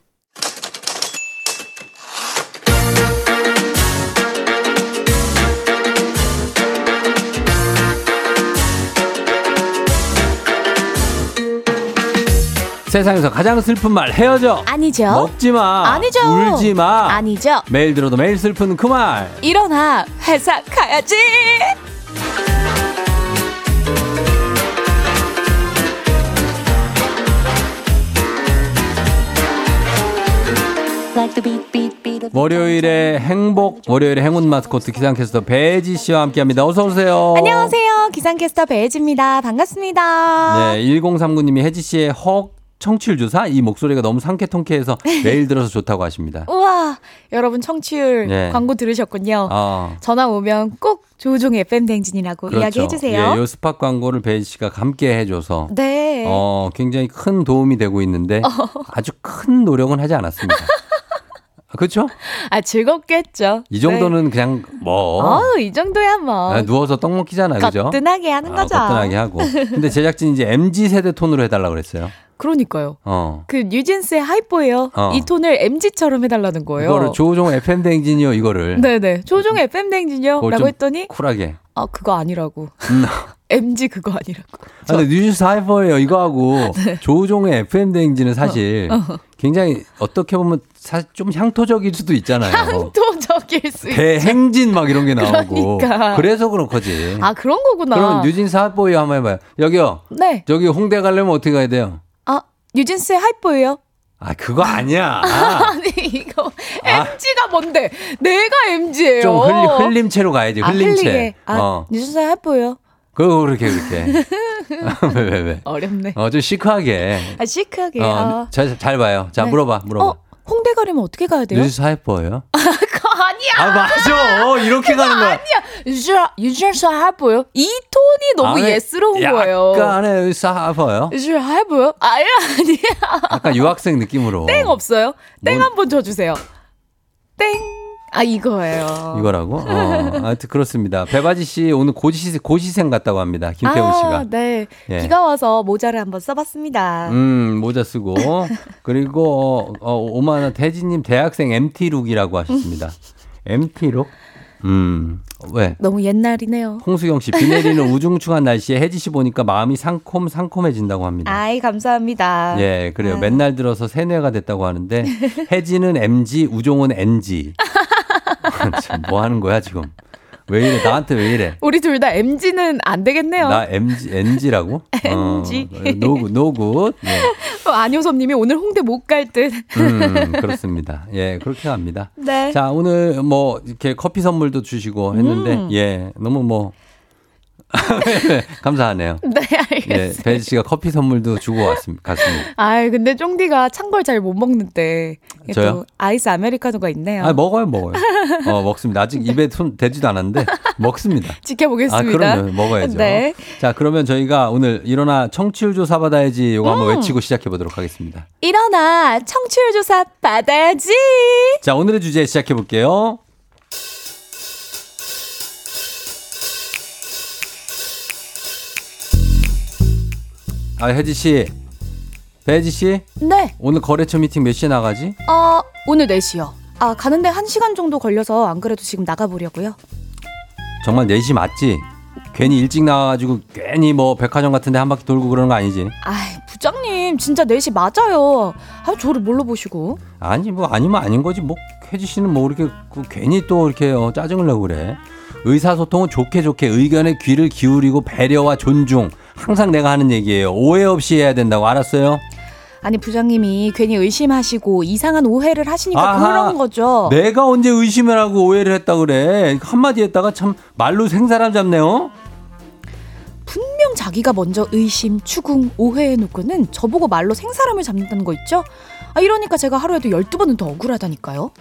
세상에서 가장 슬픈 말 헤어져. 아니죠. 먹지 마. 아니죠. 울지 마. 아니죠. 매일 들어도 매일 슬픈 그 말. 일어나 회사 가야지. 월요일에 행복, 월요일에 행운 마스코트 기상캐스터 배지 씨와 함께합니다. 어서 오세요. 안녕하세요. 기상캐스터 배혜지입니다. 반갑습니다. 네, 1039님이 혜지 씨의 헉 청취율 조사 이 목소리가 너무 상쾌통쾌해서 매일 들어서 좋다고 하십니다. 우와, 여러분 청취율 네. 광고 들으셨군요. 아. 전화 오면 꼭 조우종의 FM 댕진이라고 이야기해 주세요. 예, 요 스팟 광고를 배지 씨가 함께 해줘서 네. 어, 굉장히 큰 도움이 되고 있는데 아주 큰 노력은 하지 않았습니다. 그렇죠? 아 즐겁겠죠. 이 정도는 그냥 뭐 네. 어우, 이 정도야 뭐. 아, 누워서 떡 먹기잖아요, 그죠? 거뜬하게 하는 아, 거죠. 거뜬하게 하고. 근데 제작진이 이제 MZ 세대 톤으로 해달라고 그랬어요. 그러니까요. 어. 그 뉴진스의 하이보예요. 어. 이 톤을 MG처럼 해달라는 거예요. 이거를 조종 FM 댕진이요, 이거를. 네네. 조종 FM 댕진요? 그걸 라고 좀 했더니, 쿨하게. 아, 그거 아니라고. 음. MG 그거 아니라고. 아, 근데 뉴스 하이퍼예요, 이거하고. 네. 조종의 FM 댕진은 사실 굉장히 어떻게 보면 사실 좀 향토적일 수도 있잖아요. 또 적일 수. 대행진 막 이런 게 나오고. 그러니까. 래서 그런 거지. 아, 그런 거구나. 그러면 뉴진스 Hype Boy 한번 해봐요. 여기요. 네. 저기 홍대 가려면 어떻게 가야 돼요? 아, 뉴진스의 Hype Boy예요? 아, 그거 아니야. 아 니, 이거, MZ가 뭔데? 내가 MZ예요. 좀 흘림, 흘림체로 가야지, 아, 흘림체. 흘리게. 아, 어. 뉴진스의 Hype Boy예요? 그거 그렇게, 그렇게. 왜, 왜, 왜? 어렵네. 어, 좀 시크하게. 아, 시크하게. 어, 아. 잘, 잘 봐요. 자, 네. 물어봐, 물어봐. 어, 홍대 가려면 어떻게 가야 돼요? 뉴스 Hype Boy예요? 아니야. 아, 맞아. 어, 이렇게 가는 거야. 유저, 유저스 하이보요? 이 톤이 너무 아, 예스러운 거예요. 약간의 하이퍼예요? 유저 하이보요? 아니, 아니야. 약간 유학생 느낌으로. 땡 없어요? 땡 뭔- 한번 줘주세요. 땡. 아, 이거예요. 이거라고? 어, 하여튼 그렇습니다. 배바지 씨 오늘 고시, 고시생 같다고 합니다. 김태훈 아, 씨가. 네. 예. 비가 와서 모자를 한번 써봤습니다. 음, 모자 쓰고. 그리고, 어, 오만원 대지님 대학생 MT룩이라고 하셨습니다. MT룩? 음, 왜? 너무 옛날이네요. 홍수경 씨, 비 내리는 우중충한 날씨에 혜지 씨 보니까 마음이 상콤, 상콤해진다고 합니다. 아이, 감사합니다. 예, 그래요. 아. 맨날 들어서 세뇌가 됐다고 하는데, 혜지는 MZ, 우종은 NG. 참, 뭐 하는 거야, 지금? 왜 이래? 나한테 왜 이래? 우리 둘 다 MZ는 안 되겠네요. 나 MZ, NG라고? NG. 어, no good, no good. 예. 안효섭 님이 오늘 홍대 못 갈 듯. 음, 그렇습니다. 예, 그렇게 합니다. 네. 자, 오늘 뭐, 이렇게 커피 선물도 주시고 했는데, 음. 예, 너무 뭐, 감사하네요. 네, 예, 알겠어요. 배지 씨가 커피 선물도 주고 왔습니다. 갔습니다. 아이, 근데 쫑디가 찬 걸 잘 못 먹는데. 저요? 또 아이스 아메리카노가 있네요. 아, 먹어요, 먹어요. 어, 먹습니다. 아직 입에 손 대지도 않았는데, 먹습니다. 지켜보겠습니다. 아, 그럼요. 먹어야죠. 네. 자, 그러면 저희가 오늘 일어나 청취율 조사 받아야지 요거 한번 음. 외치고 시작해 보도록 하겠습니다. 일어나 청취율 조사 받아야지. 자, 오늘의 주제 시작해 볼게요. 아, 혜지 씨. 배지 씨, 네. 오늘 거래처 미팅 몇 시에 나가지? 어, 오늘 4시요. 아, 가는데 1시간 정도 걸려서 안 그래도 지금 나가보려고요. 정말 4시 맞지? 괜히 일찍 나와가지고 괜히 뭐 백화점 같은데 한 바퀴 돌고 그러는 거 아니지? 아이, 부장님, 진짜 4시 맞아요. 아, 저를 뭘로 보시고. 아니 뭐 아니면 아닌 거지 뭐 혜지 씨는 뭐 이렇게 그 괜히 또 이렇게 어, 짜증을 내고 그래. 의사소통은 좋게 좋게 의견에 귀를 기울이고 배려와 존중 항상 내가 하는 얘기예요. 오해 없이 해야 된다고 알았어요? 아니, 부장님이 괜히 의심하시고 이상한 오해를 하시니까 아하. 그런 거죠. 내가 언제 의심을 하고 오해를 했다 그래? 한마디 했다가 참 말로 생사람 잡네요. 분명 자기가 먼저 의심, 추궁, 오해해 놓고는 저보고 말로 생사람을 잡는다는 거 있죠? 아, 이러니까 제가 하루에도 12번은 더 억울하다니까요.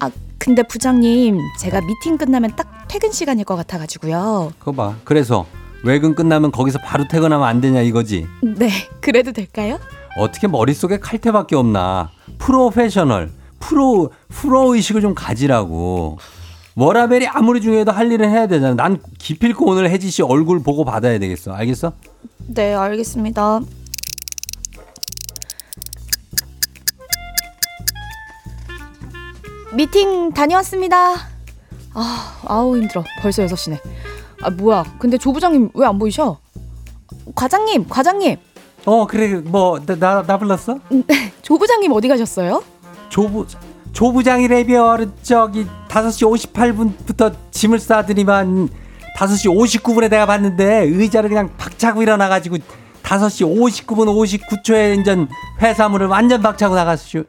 아, 근데 부장님, 제가 미팅 끝나면 딱 퇴근 시간일 것 같아가지고요. 그거 봐. 그래서 외근 끝나면 거기서 바로 퇴근하면 안 되냐 이거지. 네, 그래도 될까요? 어떻게 머릿속에 칼퇴밖에 없나. 프로페셔널, 프로, 프로 의식을 좀 가지라고. 워라벨이 아무리 중요해도 할 일은 해야 되잖아. 난 기필코 오늘 혜지 씨 얼굴 보고 받아야 되겠어. 알겠어? 네, 알겠습니다. 미팅 다녀왔습니다. 아, 아우 힘들어. 벌써 6시네. 아, 뭐야. 근데 조 부장님 왜 안 보이셔? 과장님, 과장님. 어, 그래. 뭐, 나, 나, 나 불렀어? 조 부장님 어디 가셨어요? 조부, 조 부장이래별 저기 5시 58분부터 짐을 싸더니만 5시 59분에 내가 봤는데 의자를 그냥 박차고 일어나 가지고 5시 59분 59초에 인전 회사문을 완전 박차고 나갔슈.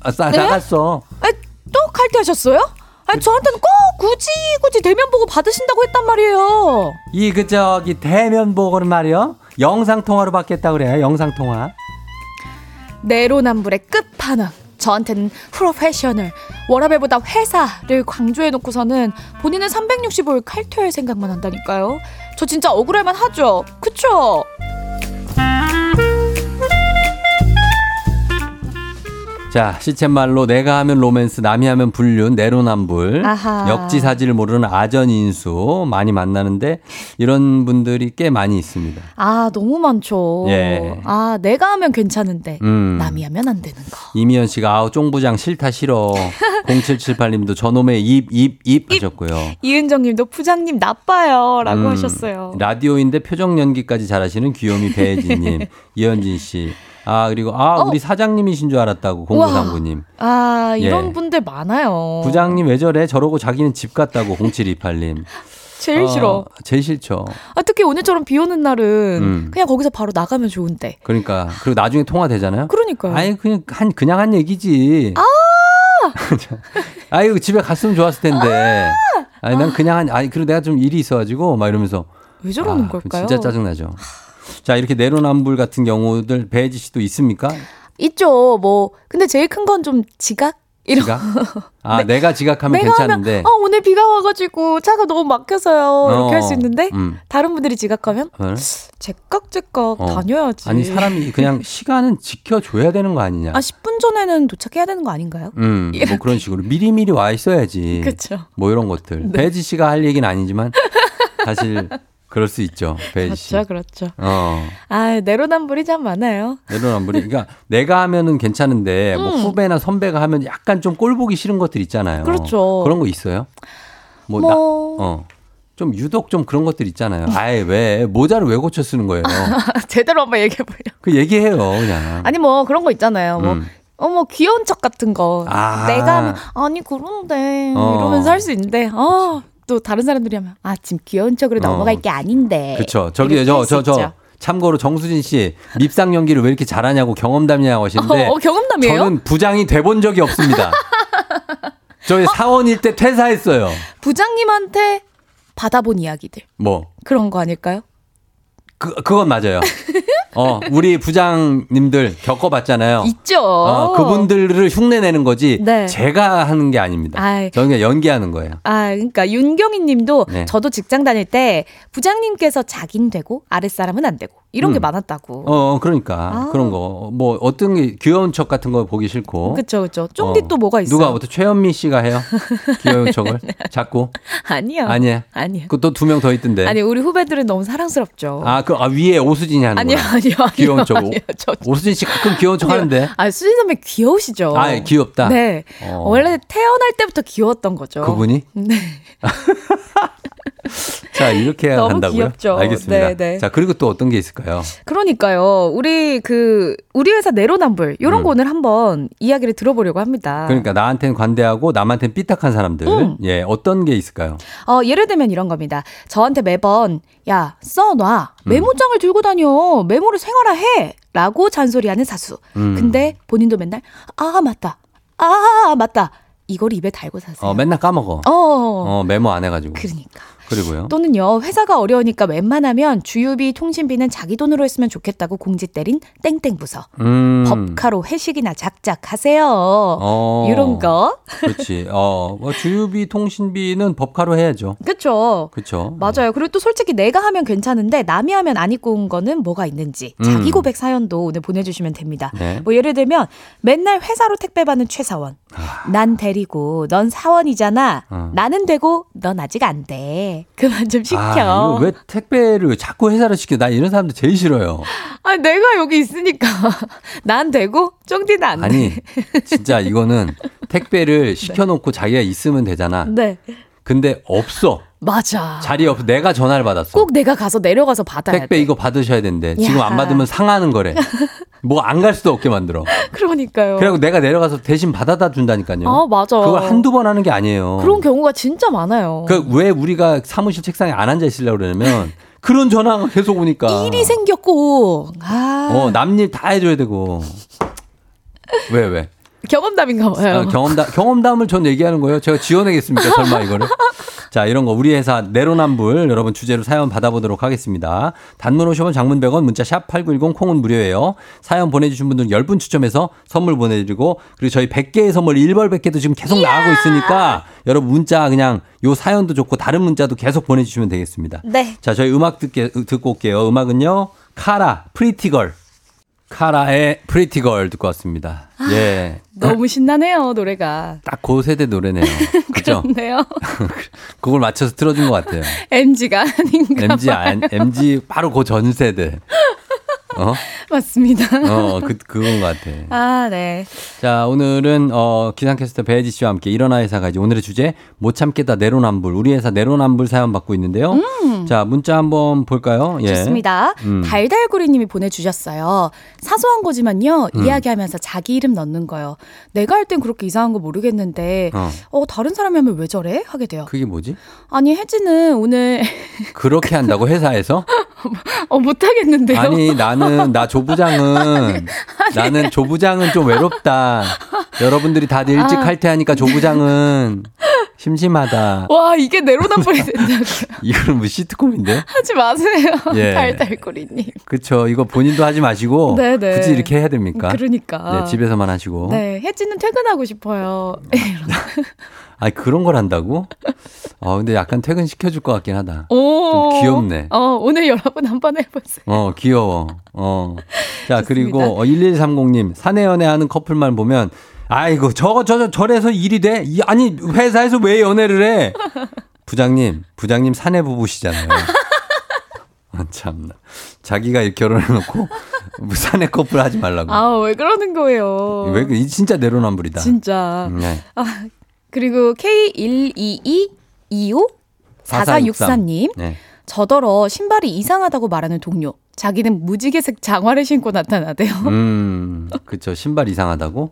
아, 싸, 네? 나갔어. 아, 또 칼퇴하셨어요? 아, 저한테는 꼭 굳이 굳이 대면 보고 받으신다고 했단 말이에요. 이 그 저기 대면 보고는 말이요. 영상 통화로 받겠다 그래. 영상 통화. 내로남불의 끝판왕. 저한테는 프로페셔널, 워라벨보다 회사를 강조해 놓고서는 본인은 365일 칼퇴할 생각만 한다니까요. 저 진짜 억울할만 하죠. 그쵸? 자, 시쳇말로 내가 하면 로맨스, 남이 하면 불륜, 내로남불, 아하. 역지사지를 모르는 아전인수 많이 만나는데 이런 분들이 꽤 많이 있습니다. 아, 너무 많죠. 예. 아, 내가 하면 괜찮은데 음. 남이 하면 안 되는 거. 이미연 씨가 아우 쫑부장 싫다 싫어. 0778님도 저놈의 입 입입 하셨고요. 이은정 님도 부장님 나빠요. 라고 음, 하셨어요. 라디오인데 표정 연기까지 잘하시는 귀요미 배혜진님, 이현진 씨. 아 그리고 아 어. 우리 사장님이신 줄 알았다고. 공구상구님. 아, 이런 예. 분들 많아요. 부장님 왜 저래? 저러고 자기는 집 갔다고 0728님. 제일 싫어. 제일 싫죠. 아, 특히 오늘처럼 비 오는 날은 음. 그냥 거기서 바로 나가면 좋은데. 그러니까 그리고 나중에 통화되잖아요. 그러니까요. 아니 그냥 한 그냥 한 얘기지. 아! 아이고 집에 갔으면 좋았을 텐데. 아니 난 그냥 한 아니 그리고 내가 좀 일이 있어가지고 막 이러면서 왜 저러는 아, 걸까요? 진짜 짜증나죠. 자 이렇게 내로남불 같은 경우들 배지 씨도 있습니까? 있죠. 뭐 근데 제일 큰 건 좀 지각 이런 지각? 아 내가 지각하면 내가 괜찮은데. 하면 어 오늘 비가 와가지고 차가 너무 막혀서요 이렇게 어, 할수 있는데 음. 다른 분들이 지각하면 어? 제깍제깍 어. 다녀야지. 아니 사람이 그냥 시간은 지켜줘야 되는 거 아니냐. 아 10분 전에는 도착해야 되는 거 아닌가요? 음, 뭐 그런 식으로 미리미리 와 있어야지. 그쵸. 뭐 이런 것들. 네. 배지 씨가 할 얘기는 아니지만 사실 그럴 수 있죠. 배지 씨. 그렇죠, 그렇죠. 어. 아 내로남불이 참 많아요. 내로남불이. 그러니까 내가 하면은 괜찮은데 뭐 음. 후배나 선배가 하면 약간 좀 꼴 보기 싫은 것들 있잖아요. 그렇죠. 그런 거 있어요? 뭐, 뭐. 나, 어. 좀 유독 좀 그런 것들 있잖아요. 아예 왜 모자를 왜 고쳐 쓰는 거예요? 제대로 한번 얘기해 보려. 그 얘기해요, 그냥. 아니 뭐 그런 거 있잖아요. 뭐 음. 어머 귀여운 척 같은 거 아. 내가 하면 아니 그런데 어. 이러면서 할 수 있는데 아 또 다른 사람들이 하면 아 지금 귀여운 척으로 어. 넘어갈 게 아닌데 그쵸. 저기 저 저 저. 참고로 정수진 씨 밉상 연기를 왜 이렇게 잘하냐고 경험담이냐고 하시는데 어, 어, 경험담이에요? 저는 부장이 돼본 적이 없습니다. 저희 사원일 때 퇴사했어요. 부장님한테 받아본 이야기들 뭐 그런 거 아닐까요? 그, 그건 맞아요. 어, 우리 부장님들 겪어봤잖아요. 있죠. 어, 그분들을 흉내내는 거지. 네. 제가 하는 게 아닙니다. 아이. 저는 그냥 연기하는 거예요. 아, 그러니까 윤경희 님도 네. 저도 직장 다닐 때 부장님께서 자긴 되고 아랫사람은 안 되고 이런 게 음. 많았다고. 어, 그러니까 아. 그런 거. 뭐 어떤 게 귀여운 척 같은 거 보기 싫고. 그쵸, 그쵸. 쫑디 어. 또 뭐가 있어요? 누가 부터 최현미 씨가 해요? 귀여운 척을 자꾸. 아니요. 아니야. 아니요. 그또두명 더 있던데. 아니, 우리 후배들은 너무 사랑스럽죠. 아, 그 아, 위에 오수진이 하는 아니요. 아니요, 아니요. 귀여운. 아니요, 저- 오수진 씨 가끔 귀여운 척 하는데. 아, 수진 선배 귀여우시죠? 아, 귀엽다. 네. 어. 원래 태어날 때부터 귀여웠던 거죠. 그분이? 네. 자, 이렇게 해야 너무 간다고요? 귀엽죠. 알겠습니다. 네, 네. 자, 그리고 또 어떤 게 있을까요? 그러니까요. 우리 그 우리 회사 내로남불 요런 음. 거 오늘 한번 이야기를 들어보려고 합니다. 그러니까 나한테는 관대하고 남한테는 삐딱한 사람들. 음. 예, 어떤 게 있을까요? 어, 예를 들면 이런 겁니다. 저한테 매번 야 써놔 음. 메모장을 들고 다녀 메모를 생활화해 라고 잔소리하는 사수. 음. 근데 본인도 맨날 아 맞다 아 맞다 이걸 입에 달고 사세요. 어, 맨날 까먹어. 어. 어, 메모 안 해가지고. 그러니까. 그리고요. 또는요 회사가 어려우니까 웬만하면 주유비 통신비는 자기 돈으로 했으면 좋겠다고 공지 때린 땡땡 부서 음. 법카로 회식이나 작작하세요 어. 이런 거 그렇지. 어, 뭐 주유비, 통신비는 법카로 해야죠. 그쵸 그렇죠. 맞아요 그리고 또 솔직히 내가 하면 괜찮은데 남이 하면 안 입고 온 거는 뭐가 있는지 음. 자기 고백 사연도 오늘 보내주시면 됩니다 네. 뭐 예를 들면 맨날 회사로 택배 받는 최사원 난 대리고 넌 사원이잖아 어. 나는 되고 넌 아직 안 돼 그만 좀 시켜 아, 이거 왜 택배를 자꾸 회사를 시켜? 나 이런 사람들 제일 싫어요. 아, 내가 여기 있으니까. 난 되고, 쫑디는 안 돼. 아니, 진짜 이거는 택배를 시켜놓고 자기가 있으면 되잖아. 네. 근데 없어. 맞아. 자리 없어. 내가 전화를 받았어. 꼭 내가 가서 내려가서 받아야 택배 돼. 이거 받으셔야 된대. 지금 야. 안 받으면 상하는 거래. 뭐 안 갈 수도 없게 만들어. 그러니까요. 그리고 내가 내려가서 대신 받아다 준다니까요. 아, 맞아. 그걸 한두 번 하는 게 아니에요. 그런 경우가 진짜 많아요. 그 왜 우리가 사무실 책상에 안 앉아 있으려고 그러냐면 그런 전화가 계속 오니까. 일이 생겼고, 아, 어, 남일 다 해줘야 되고. 왜, 왜? 경험담인가 봐요. 아, 경험담, 경험담을 전 얘기하는 거예요. 제가 지어내겠습니까? 설마 이거를? 자, 이런 거 우리 회사 내로남불 여러분 주제로 사연 받아보도록 하겠습니다. 단문 50원 장문 100원 문자 샵 8910 콩은 무료예요. 사연 보내주신 분들 10분 추첨해서 선물 보내드리고 그리고 저희 100개의 선물 1벌 100개도 지금 계속 나가고 있으니까 여러분 문자 그냥 요 사연도 좋고 다른 문자도 계속 보내주시면 되겠습니다. 네. 자, 저희 음악 듣게, 듣고 올게요. 음악은요. 카라, Pretty Girl. 카라의 Pretty Girl 듣고 왔습니다. 예. 너무 신나네요, 노래가. 딱 그 세대 노래네요. 그죠? 그렇네요. 그걸 맞춰서 틀어준 것 같아요. MG가 아닌가 MG. 안, MG 바로 그 전 세대. 어? 맞습니다. 어, 그, 그건 것 같아. 아, 네. 자, 오늘은, 어, 기상캐스터 배혜지 씨와 함께 일어나 회사 가지 오늘의 주제, 못 참겠다 내로남불. 우리 회사 내로남불 사연 받고 있는데요. 자, 문자 한번 볼까요? 예. 음. 좋습니다. 음. 달달구리님이 보내주셨어요. 사소한 거지만요, 음. 이야기하면서 자기 이름 넣는 거요. 내가 할 땐 그렇게 이상한 거 모르겠는데, 어. 어, 다른 사람이 하면 왜 저래? 하게 돼요. 그게 뭐지? 아니, 혜지는 오늘, 그렇게 한다고 회사에서? 어, 못하겠는데요. 아니 나는 나 조부장은 나는 조부장은 좀 외롭다. 여러분들이 다들 일찍 아. 칼퇴하니까 조부장은 심심하다. 와, 이게 내로남불이 된다고요. 이거는 뭐 시트콤인데? 하지 마세요. 예. 달달구리님. 그쵸. 이거 본인도 하지 마시고 네네. 굳이 이렇게 해야 됩니까? 그러니까. 네, 집에서만 하시고. 네, 혜지는 퇴근하고 싶어요. 아니 그런 걸 한다고? 아 근데 약간 퇴근 시켜줄 것 같긴 하다. 오. 좀 귀엽네. 어, 오늘 여러분 한번 해보세요. 어, 귀여워. 어. 자, 좋습니다. 그리고 어, 1130님, 사내 연애하는 커플만 보면, 아이고, 저거, 저, 저, 저래서 일이 돼? 이, 아니, 회사에서 왜 연애를 해? 부장님, 부장님 사내 부부시잖아요. 아, 참나. 자기가 결혼해놓고, 뭐 사내 커플 하지 말라고. 아, 왜 그러는 거예요? 왜, 그- 이 진짜 내로남불이다. 진짜. 네. 아, 그리고 K122254464님. 네. 저더러 신발이 이상하다고 말하는 동료. 자기는 무지개색 장화를 신고 나타나대요. 음, 그쵸. 신발 이상하다고?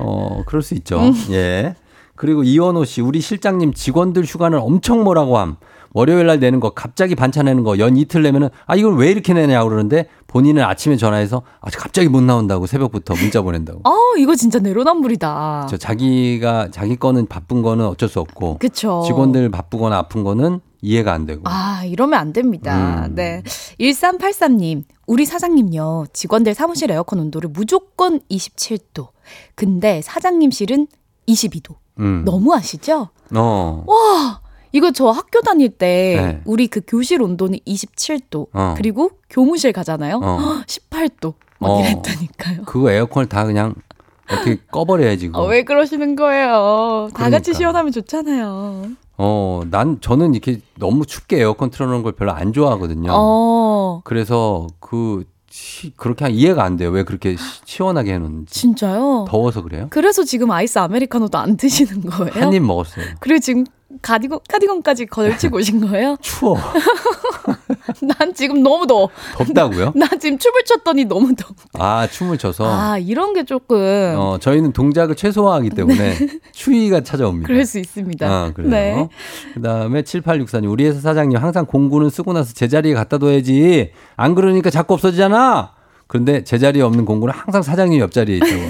어, 그럴 수 있죠. 음. 예. 그리고 이원호 씨, 우리 실장님 직원들 휴가는 엄청 뭐라고 함. 월요일 날 내는 거, 갑자기 반차 내는 거, 연 이틀 내면은, 아, 이걸 왜 이렇게 내냐고 그러는데, 본인은 아침에 전화해서, 아, 갑자기 못 나온다고 새벽부터 문자 보낸다고. 아, 이거 진짜 내로남불이다. 저 자기가, 자기 거는 바쁜 거는 어쩔 수 없고, 그쵸. 직원들 바쁘거나 아픈 거는 이해가 안 되고. 아, 이러면 안 됩니다. 음. 네. 1383님, 우리 사장님요, 직원들 사무실 에어컨 온도를 무조건 27도. 근데 사장님실은 22도. 음. 너무 아시죠? 어. 와! 이거 저 학교 다닐 때 네. 우리 그 교실 온도는 27도. 어. 그리고 교무실 가잖아요. 어. 18도. 막 어. 이랬다니까요. 그거 에어컨을 다 그냥 어떻게 꺼버려야지. 그거. 아, 왜 그러시는 거예요? 다 같이 그러니까. 시원하면 좋잖아요. 어, 난 저는 이렇게 너무 춥게 에어컨 틀어놓은 걸 별로 안 좋아하거든요. 어, 그래서 그 시- 그렇게 하- 이해가 안 돼요. 왜 그렇게 시, 시원하게 해놓는지. 진짜요? 더워서 그래요? 그래서 지금 아이스 아메리카노도 안 드시는 거예요? 한 입 먹었어요. 그리고 지금 가디건, 카디건까지 걸치고 오신 거예요? 추워. 난 지금 너무 더워. 덥다고요? 나 지금 춤을 췄더니 너무 더워. 아, 춤을 춰서. 아, 이런 게 조금. 어, 저희는 동작을 최소화하기 때문에 추위가 찾아옵니다. 그럴 수 있습니다. 아, 그래요. 네. 그 다음에 7864님, 우리 회사 사장님 항상 공구는 쓰고 나서 제자리에 갖다 둬야지. 안 그러니까 자꾸 없어지잖아. 그런데 제자리에 없는 공구는 항상 사장님 옆자리에 있다고.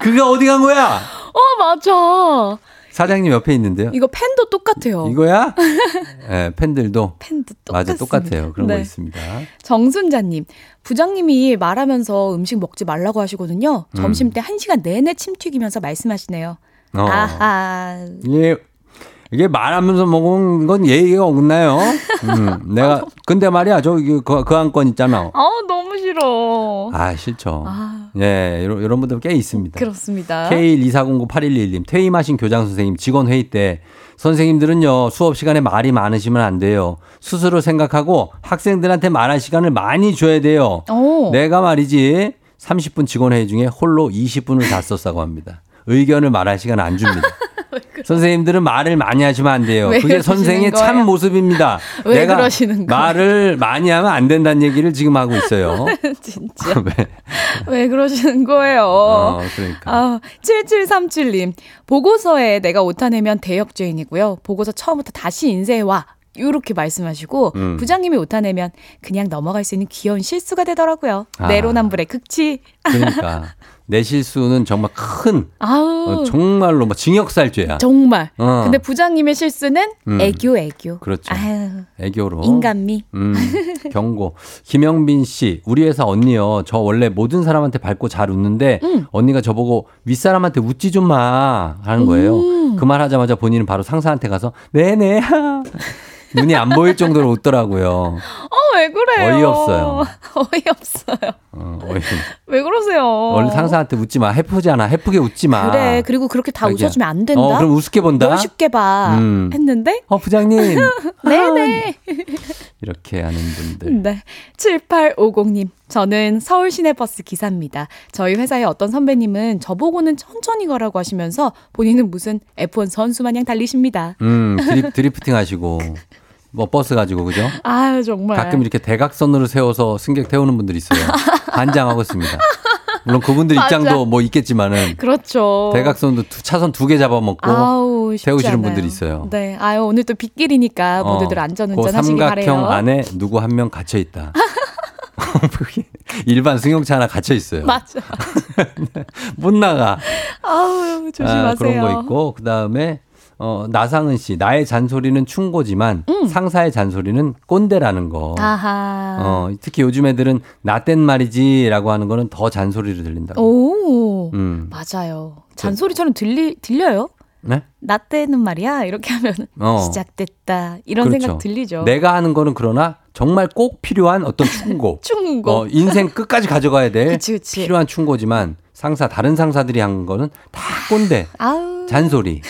그게 어디 간 거야? 어, 맞아. 사장님 옆에 있는데요. 이거 펜도 똑같아요. 이거야? 네, 팬들도. 펜도 맞아, 똑같습니다. 똑같아요. 그런 거 네. 있습니다. 정순자님, 부장님이 말하면서 음식 먹지 말라고 하시거든요. 음. 점심 때한 시간 내내 침 튀기면서 말씀하시네요. 어. 아하. 이게 이게 말하면서 먹은 건 예의가 없나요? 음, 내가 근데 말이야 저기 그, 그 안건 있잖아. 아 너무 싫어. 아 싫죠. 아. 예, 이런, 이런 분들 꽤 있습니다. 그렇습니다. K124098111님 퇴임하신 교장 선생님 직원 회의 때 선생님들은요 수업 시간에 말이 많으시면 안 돼요. 스스로 생각하고 학생들한테 말할 시간을 많이 줘야 돼요. 오. 내가 말이지 30분 직원 회의 중에 홀로 20분을 다 썼다고 합니다. 의견을 말할 시간 안 줍니다. 선생님들은 말을 많이 하시면 안 돼요. 왜 그게 선생의 참 거예요? 모습입니다. 왜 내가 그러시는 거예요? 말을 많이 하면 안 된다는 얘기를 지금 하고 있어요. 진짜. 왜? 왜 그러시는 거예요? 어, 그러니까. 아, 7737님. 보고서에 내가 오타내면 대역죄인이고요. 보고서 처음부터 다시 인쇄해와. 이렇게 말씀하시고 음. 부장님이 오타내면 그냥 넘어갈 수 있는 귀여운 실수가 되더라고요. 아. 내로남불의 극치. 그러니까 내 실수는 정말 큰 아우. 어, 정말로 뭐 징역살죄야. 정말. 어. 근데 부장님의 실수는 음. 애교 애교. 그렇죠. 아유, 애교로. 인간미. 음, 경고. 김영빈 씨, 우리 회사 언니요. 저 원래 모든 사람한테 밝고 잘 웃는데 음. 언니가 저보고 윗사람한테 웃지 좀 마. 하는 거예요. 음. 그말 하자마자 본인은 바로 상사한테 가서 네네. 눈이 안 보일 정도로 웃더라고요. 어, 왜 그래요? 어이없어요. 어이없어요. 어, 어이. 왜 그러세요? 원래 상사한테 웃지 마. 해프잖아. 해프게 웃지 마. 그래. 그리고 그렇게 다 자기야. 웃어주면 안 된다. 어, 그럼 우습게 본다. 널 쉽게 봐. 음. 했는데 어, 부장님. 네네. 이렇게 하는 분들. 네. 7850님. 저는 서울 시내버스 기사입니다. 저희 회사의 어떤 선배님은 저보고는 천천히 가라고 하시면서 본인은 무슨 F1 선수 마냥 달리십니다. 음, 드리, 드리프팅 하시고. 뭐 버스 가지고 그죠? 아유, 정말. 가끔 이렇게 대각선으로 세워서 승객 태우는 분들이 있어요. 환장하고 있습니다. 물론 그분들. 입장도 뭐 있겠지만은 그렇죠. 대각선도 두, 차선 두 개 잡아먹고 아우, 태우시는 않아요. 분들이 있어요. 네. 아유, 오늘 또 빗길이니까 어, 모두들 안전운전 그 하시기 삼각형 바래요. 안에 누구 한 명 갇혀 있다. 일반 승용차 하나 갇혀 있어요. 맞아. 못 나가. 아우, 조심하세요. 아, 그런 거 있고 그 다음에 어, 나상은 씨 나의 잔소리는 충고지만 상사의 잔소리는 꼰대라는 거. 음. 아하. 어, 특히 요즘 애들은 나 땐 말이지라고 하는 거는 더 잔소리로 들린다고. 오. 음. 맞아요. 잔소리처럼 들리, 들려요? 네? 나 때는 말이야. 이렇게 하면 어. 시작됐다. 이런 그렇죠. 생각 들리죠. 내가 하는 거는 그러나 정말 꼭 필요한 어떤 충고. 충고. 어, 인생 끝까지 가져가야 될 그치, 그치. 필요한 충고지만 상사 다른 상사들이 한 거는 다 꼰대, 아우. 잔소리.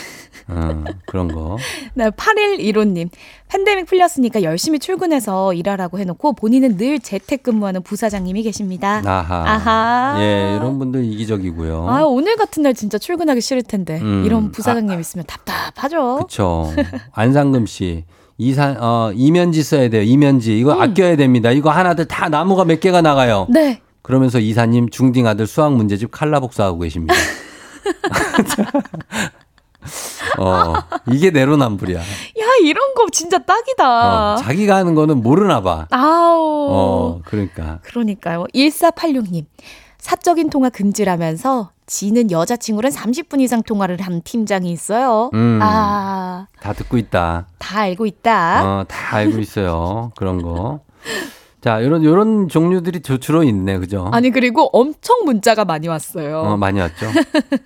어, 그런 거. 네, 8115님. 팬데믹 풀렸으니까 열심히 출근해서 일하라고 해놓고 본인은 늘 재택근무하는 부사장님이 계십니다. 아하. 아하. 예, 이런 분들 이기적이고요. 아, 오늘 같은 날 진짜 출근하기 싫을 텐데. 음. 이런 부사장님 있으면 답답하죠. 그쵸. 안상금 씨. 이산, 어, 이면지 써야 돼요. 이면지. 이거 음. 아껴야 됩니다. 이거 하나들 다 나무가 몇 개가 나가요. 네. 그러면서 이사님 중딩 아들 수학 문제집 칼라 복사하고 계십니다. 어, 이게 내로남불이야. 야, 이런 거 진짜 딱이다. 어, 자기가 하는 거는 모르나 봐. 아우. 어, 그러니까. 그러니까요. 1486님. 사적인 통화 금지라면서 지는 여자친구랑 30분 이상 통화를 한 팀장이 있어요. 음. 아, 다 듣고 있다. 다 알고 있다. 어, 다 알고 있어요. 그런 거. 자, 요런, 요런 종류들이 주- 주로 있네. 그죠? 아니, 그리고 엄청 문자가 많이 왔어요. 어, 많이 왔죠.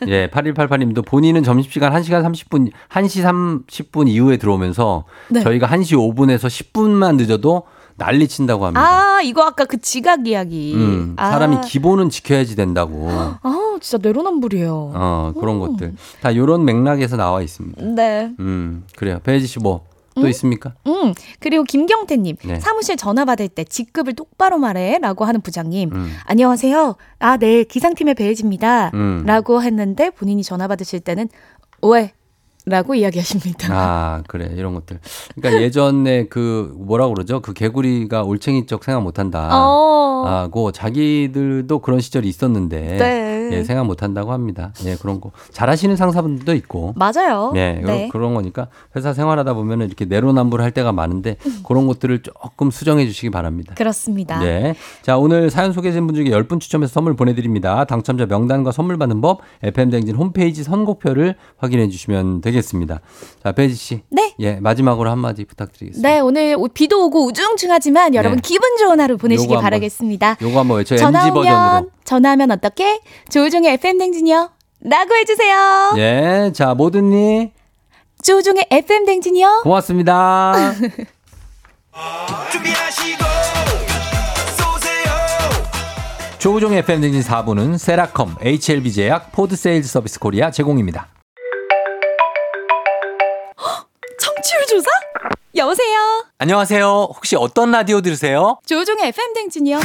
예, 8188님도 본인은 점심시간 1시간 30분, 1시 30분 이후에 들어오면서 네. 저희가 1시 5분에서 10분만 늦어도 난리 친다고 합니다. 아, 이거 아까 그 지각 이야기. 음, 아. 사람이 기본은 지켜야지 된다고. 아, 진짜 내로남불이에요. 어, 그런 음. 것들. 다 요런 맥락에서 나와 있습니다. 네. 음, 그래요. 배지 씨 뭐 또 있습니까? 음, 그리고 김경태님, 네. 사무실 전화 받을 때 직급을 똑바로 말해. 라고 하는 부장님. 음. 안녕하세요. 아, 네, 기상팀의 배혜지입니다. 음. 라고 했는데 본인이 전화 받으실 때는, 왜? 라고 이야기하십니다. 아, 그래. 이런 것들. 그러니까 예전에 그 뭐라 그러죠? 그 개구리가 올챙이 쪽 생각 못 한다. 어. 하고 자기들도 그런 시절이 있었는데 네. 예, 생각 못 한다고 합니다. 예, 그런 거. 잘하시는 상사분들도 있고. 맞아요. 네, 그런- 거니까 회사 생활하다 보면은 이렇게 내로남불 할 때가 많은데 그런 것들을 조금 수정해 주시기 바랍니다. 그렇습니다. 네. 자, 오늘 사연 소개된 분 중에 10분 추첨해서 선물 보내 드립니다. 당첨자 명단과 선물 받는 법, FM댕진 홈페이지 선곡표를 확인해 주시면 되겠습니다. 자, 배혜지 씨. 네. 예, 마지막으로 한마디 부탁드리겠습니다. 네, 오늘 비도 오고 우중충하지만 여러분 네. 기분 좋은 하루 보내시기 요거 한번- 바라겠습니다. 요거 한번 외쳐요. 전화 MZ 버전으로. 전화하면 어떻게? 조우종의 FM 댕진이요. 라고 해주세요. 예, 자, 모든님 조우종의 FM 댕진이요. 고맙습니다. 조우종의 FM 댕진 4부는 세라컴, HLB 제약, 포드 세일즈 서비스 코리아 제공입니다. 청취율 조사? 여보세요. 안녕하세요. 혹시 어떤 라디오 들으세요? 조우종의 FM 댕진이요.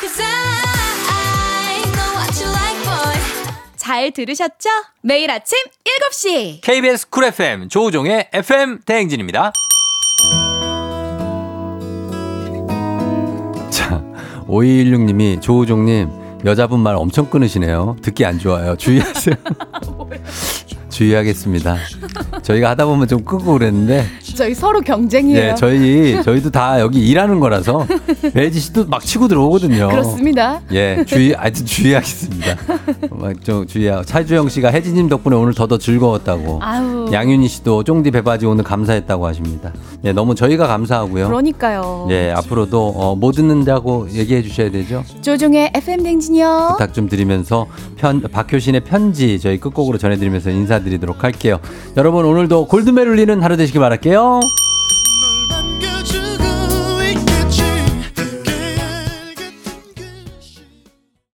Cause I know what you like, boy. 잘 들으셨죠? 매일 아침 7시. KBS 쿨 FM 조우종의 FM 대행진입니다. 자, 5216님이 조우종님 여자분 말 엄청 끊으시네요. 듣기 안 좋아요. 주의하세요. 주의하겠습니다. 저희가 하다 보면 좀 끄고 그랬는데 저희 서로 경쟁이에요. 예, 저희 저희도 다 여기 일하는 거라서 배지 씨도 막 치고 들어오거든요. 그렇습니다. 예, 주의, 하여튼 주의하겠습니다. 막좀 주의하고. 차주영 씨가 혜진님 덕분에 오늘 더더 즐거웠다고. 아우. 양윤희 씨도 쫑디 배바지 오늘 감사했다고 하십니다. 예, 너무 저희가 감사하고요. 그러니까요. 예, 앞으로도 어, 뭐 듣는다고 얘기해 주셔야 되죠. 조종의 FM 댕진이요. 부탁 좀 드리면서 편, 박효신의 편지 저희 끝곡으로 전해드리면서 인사 드리도록 할게요. 여러분 오늘도 골드멜 울리는 하루 되시길 바랄게요.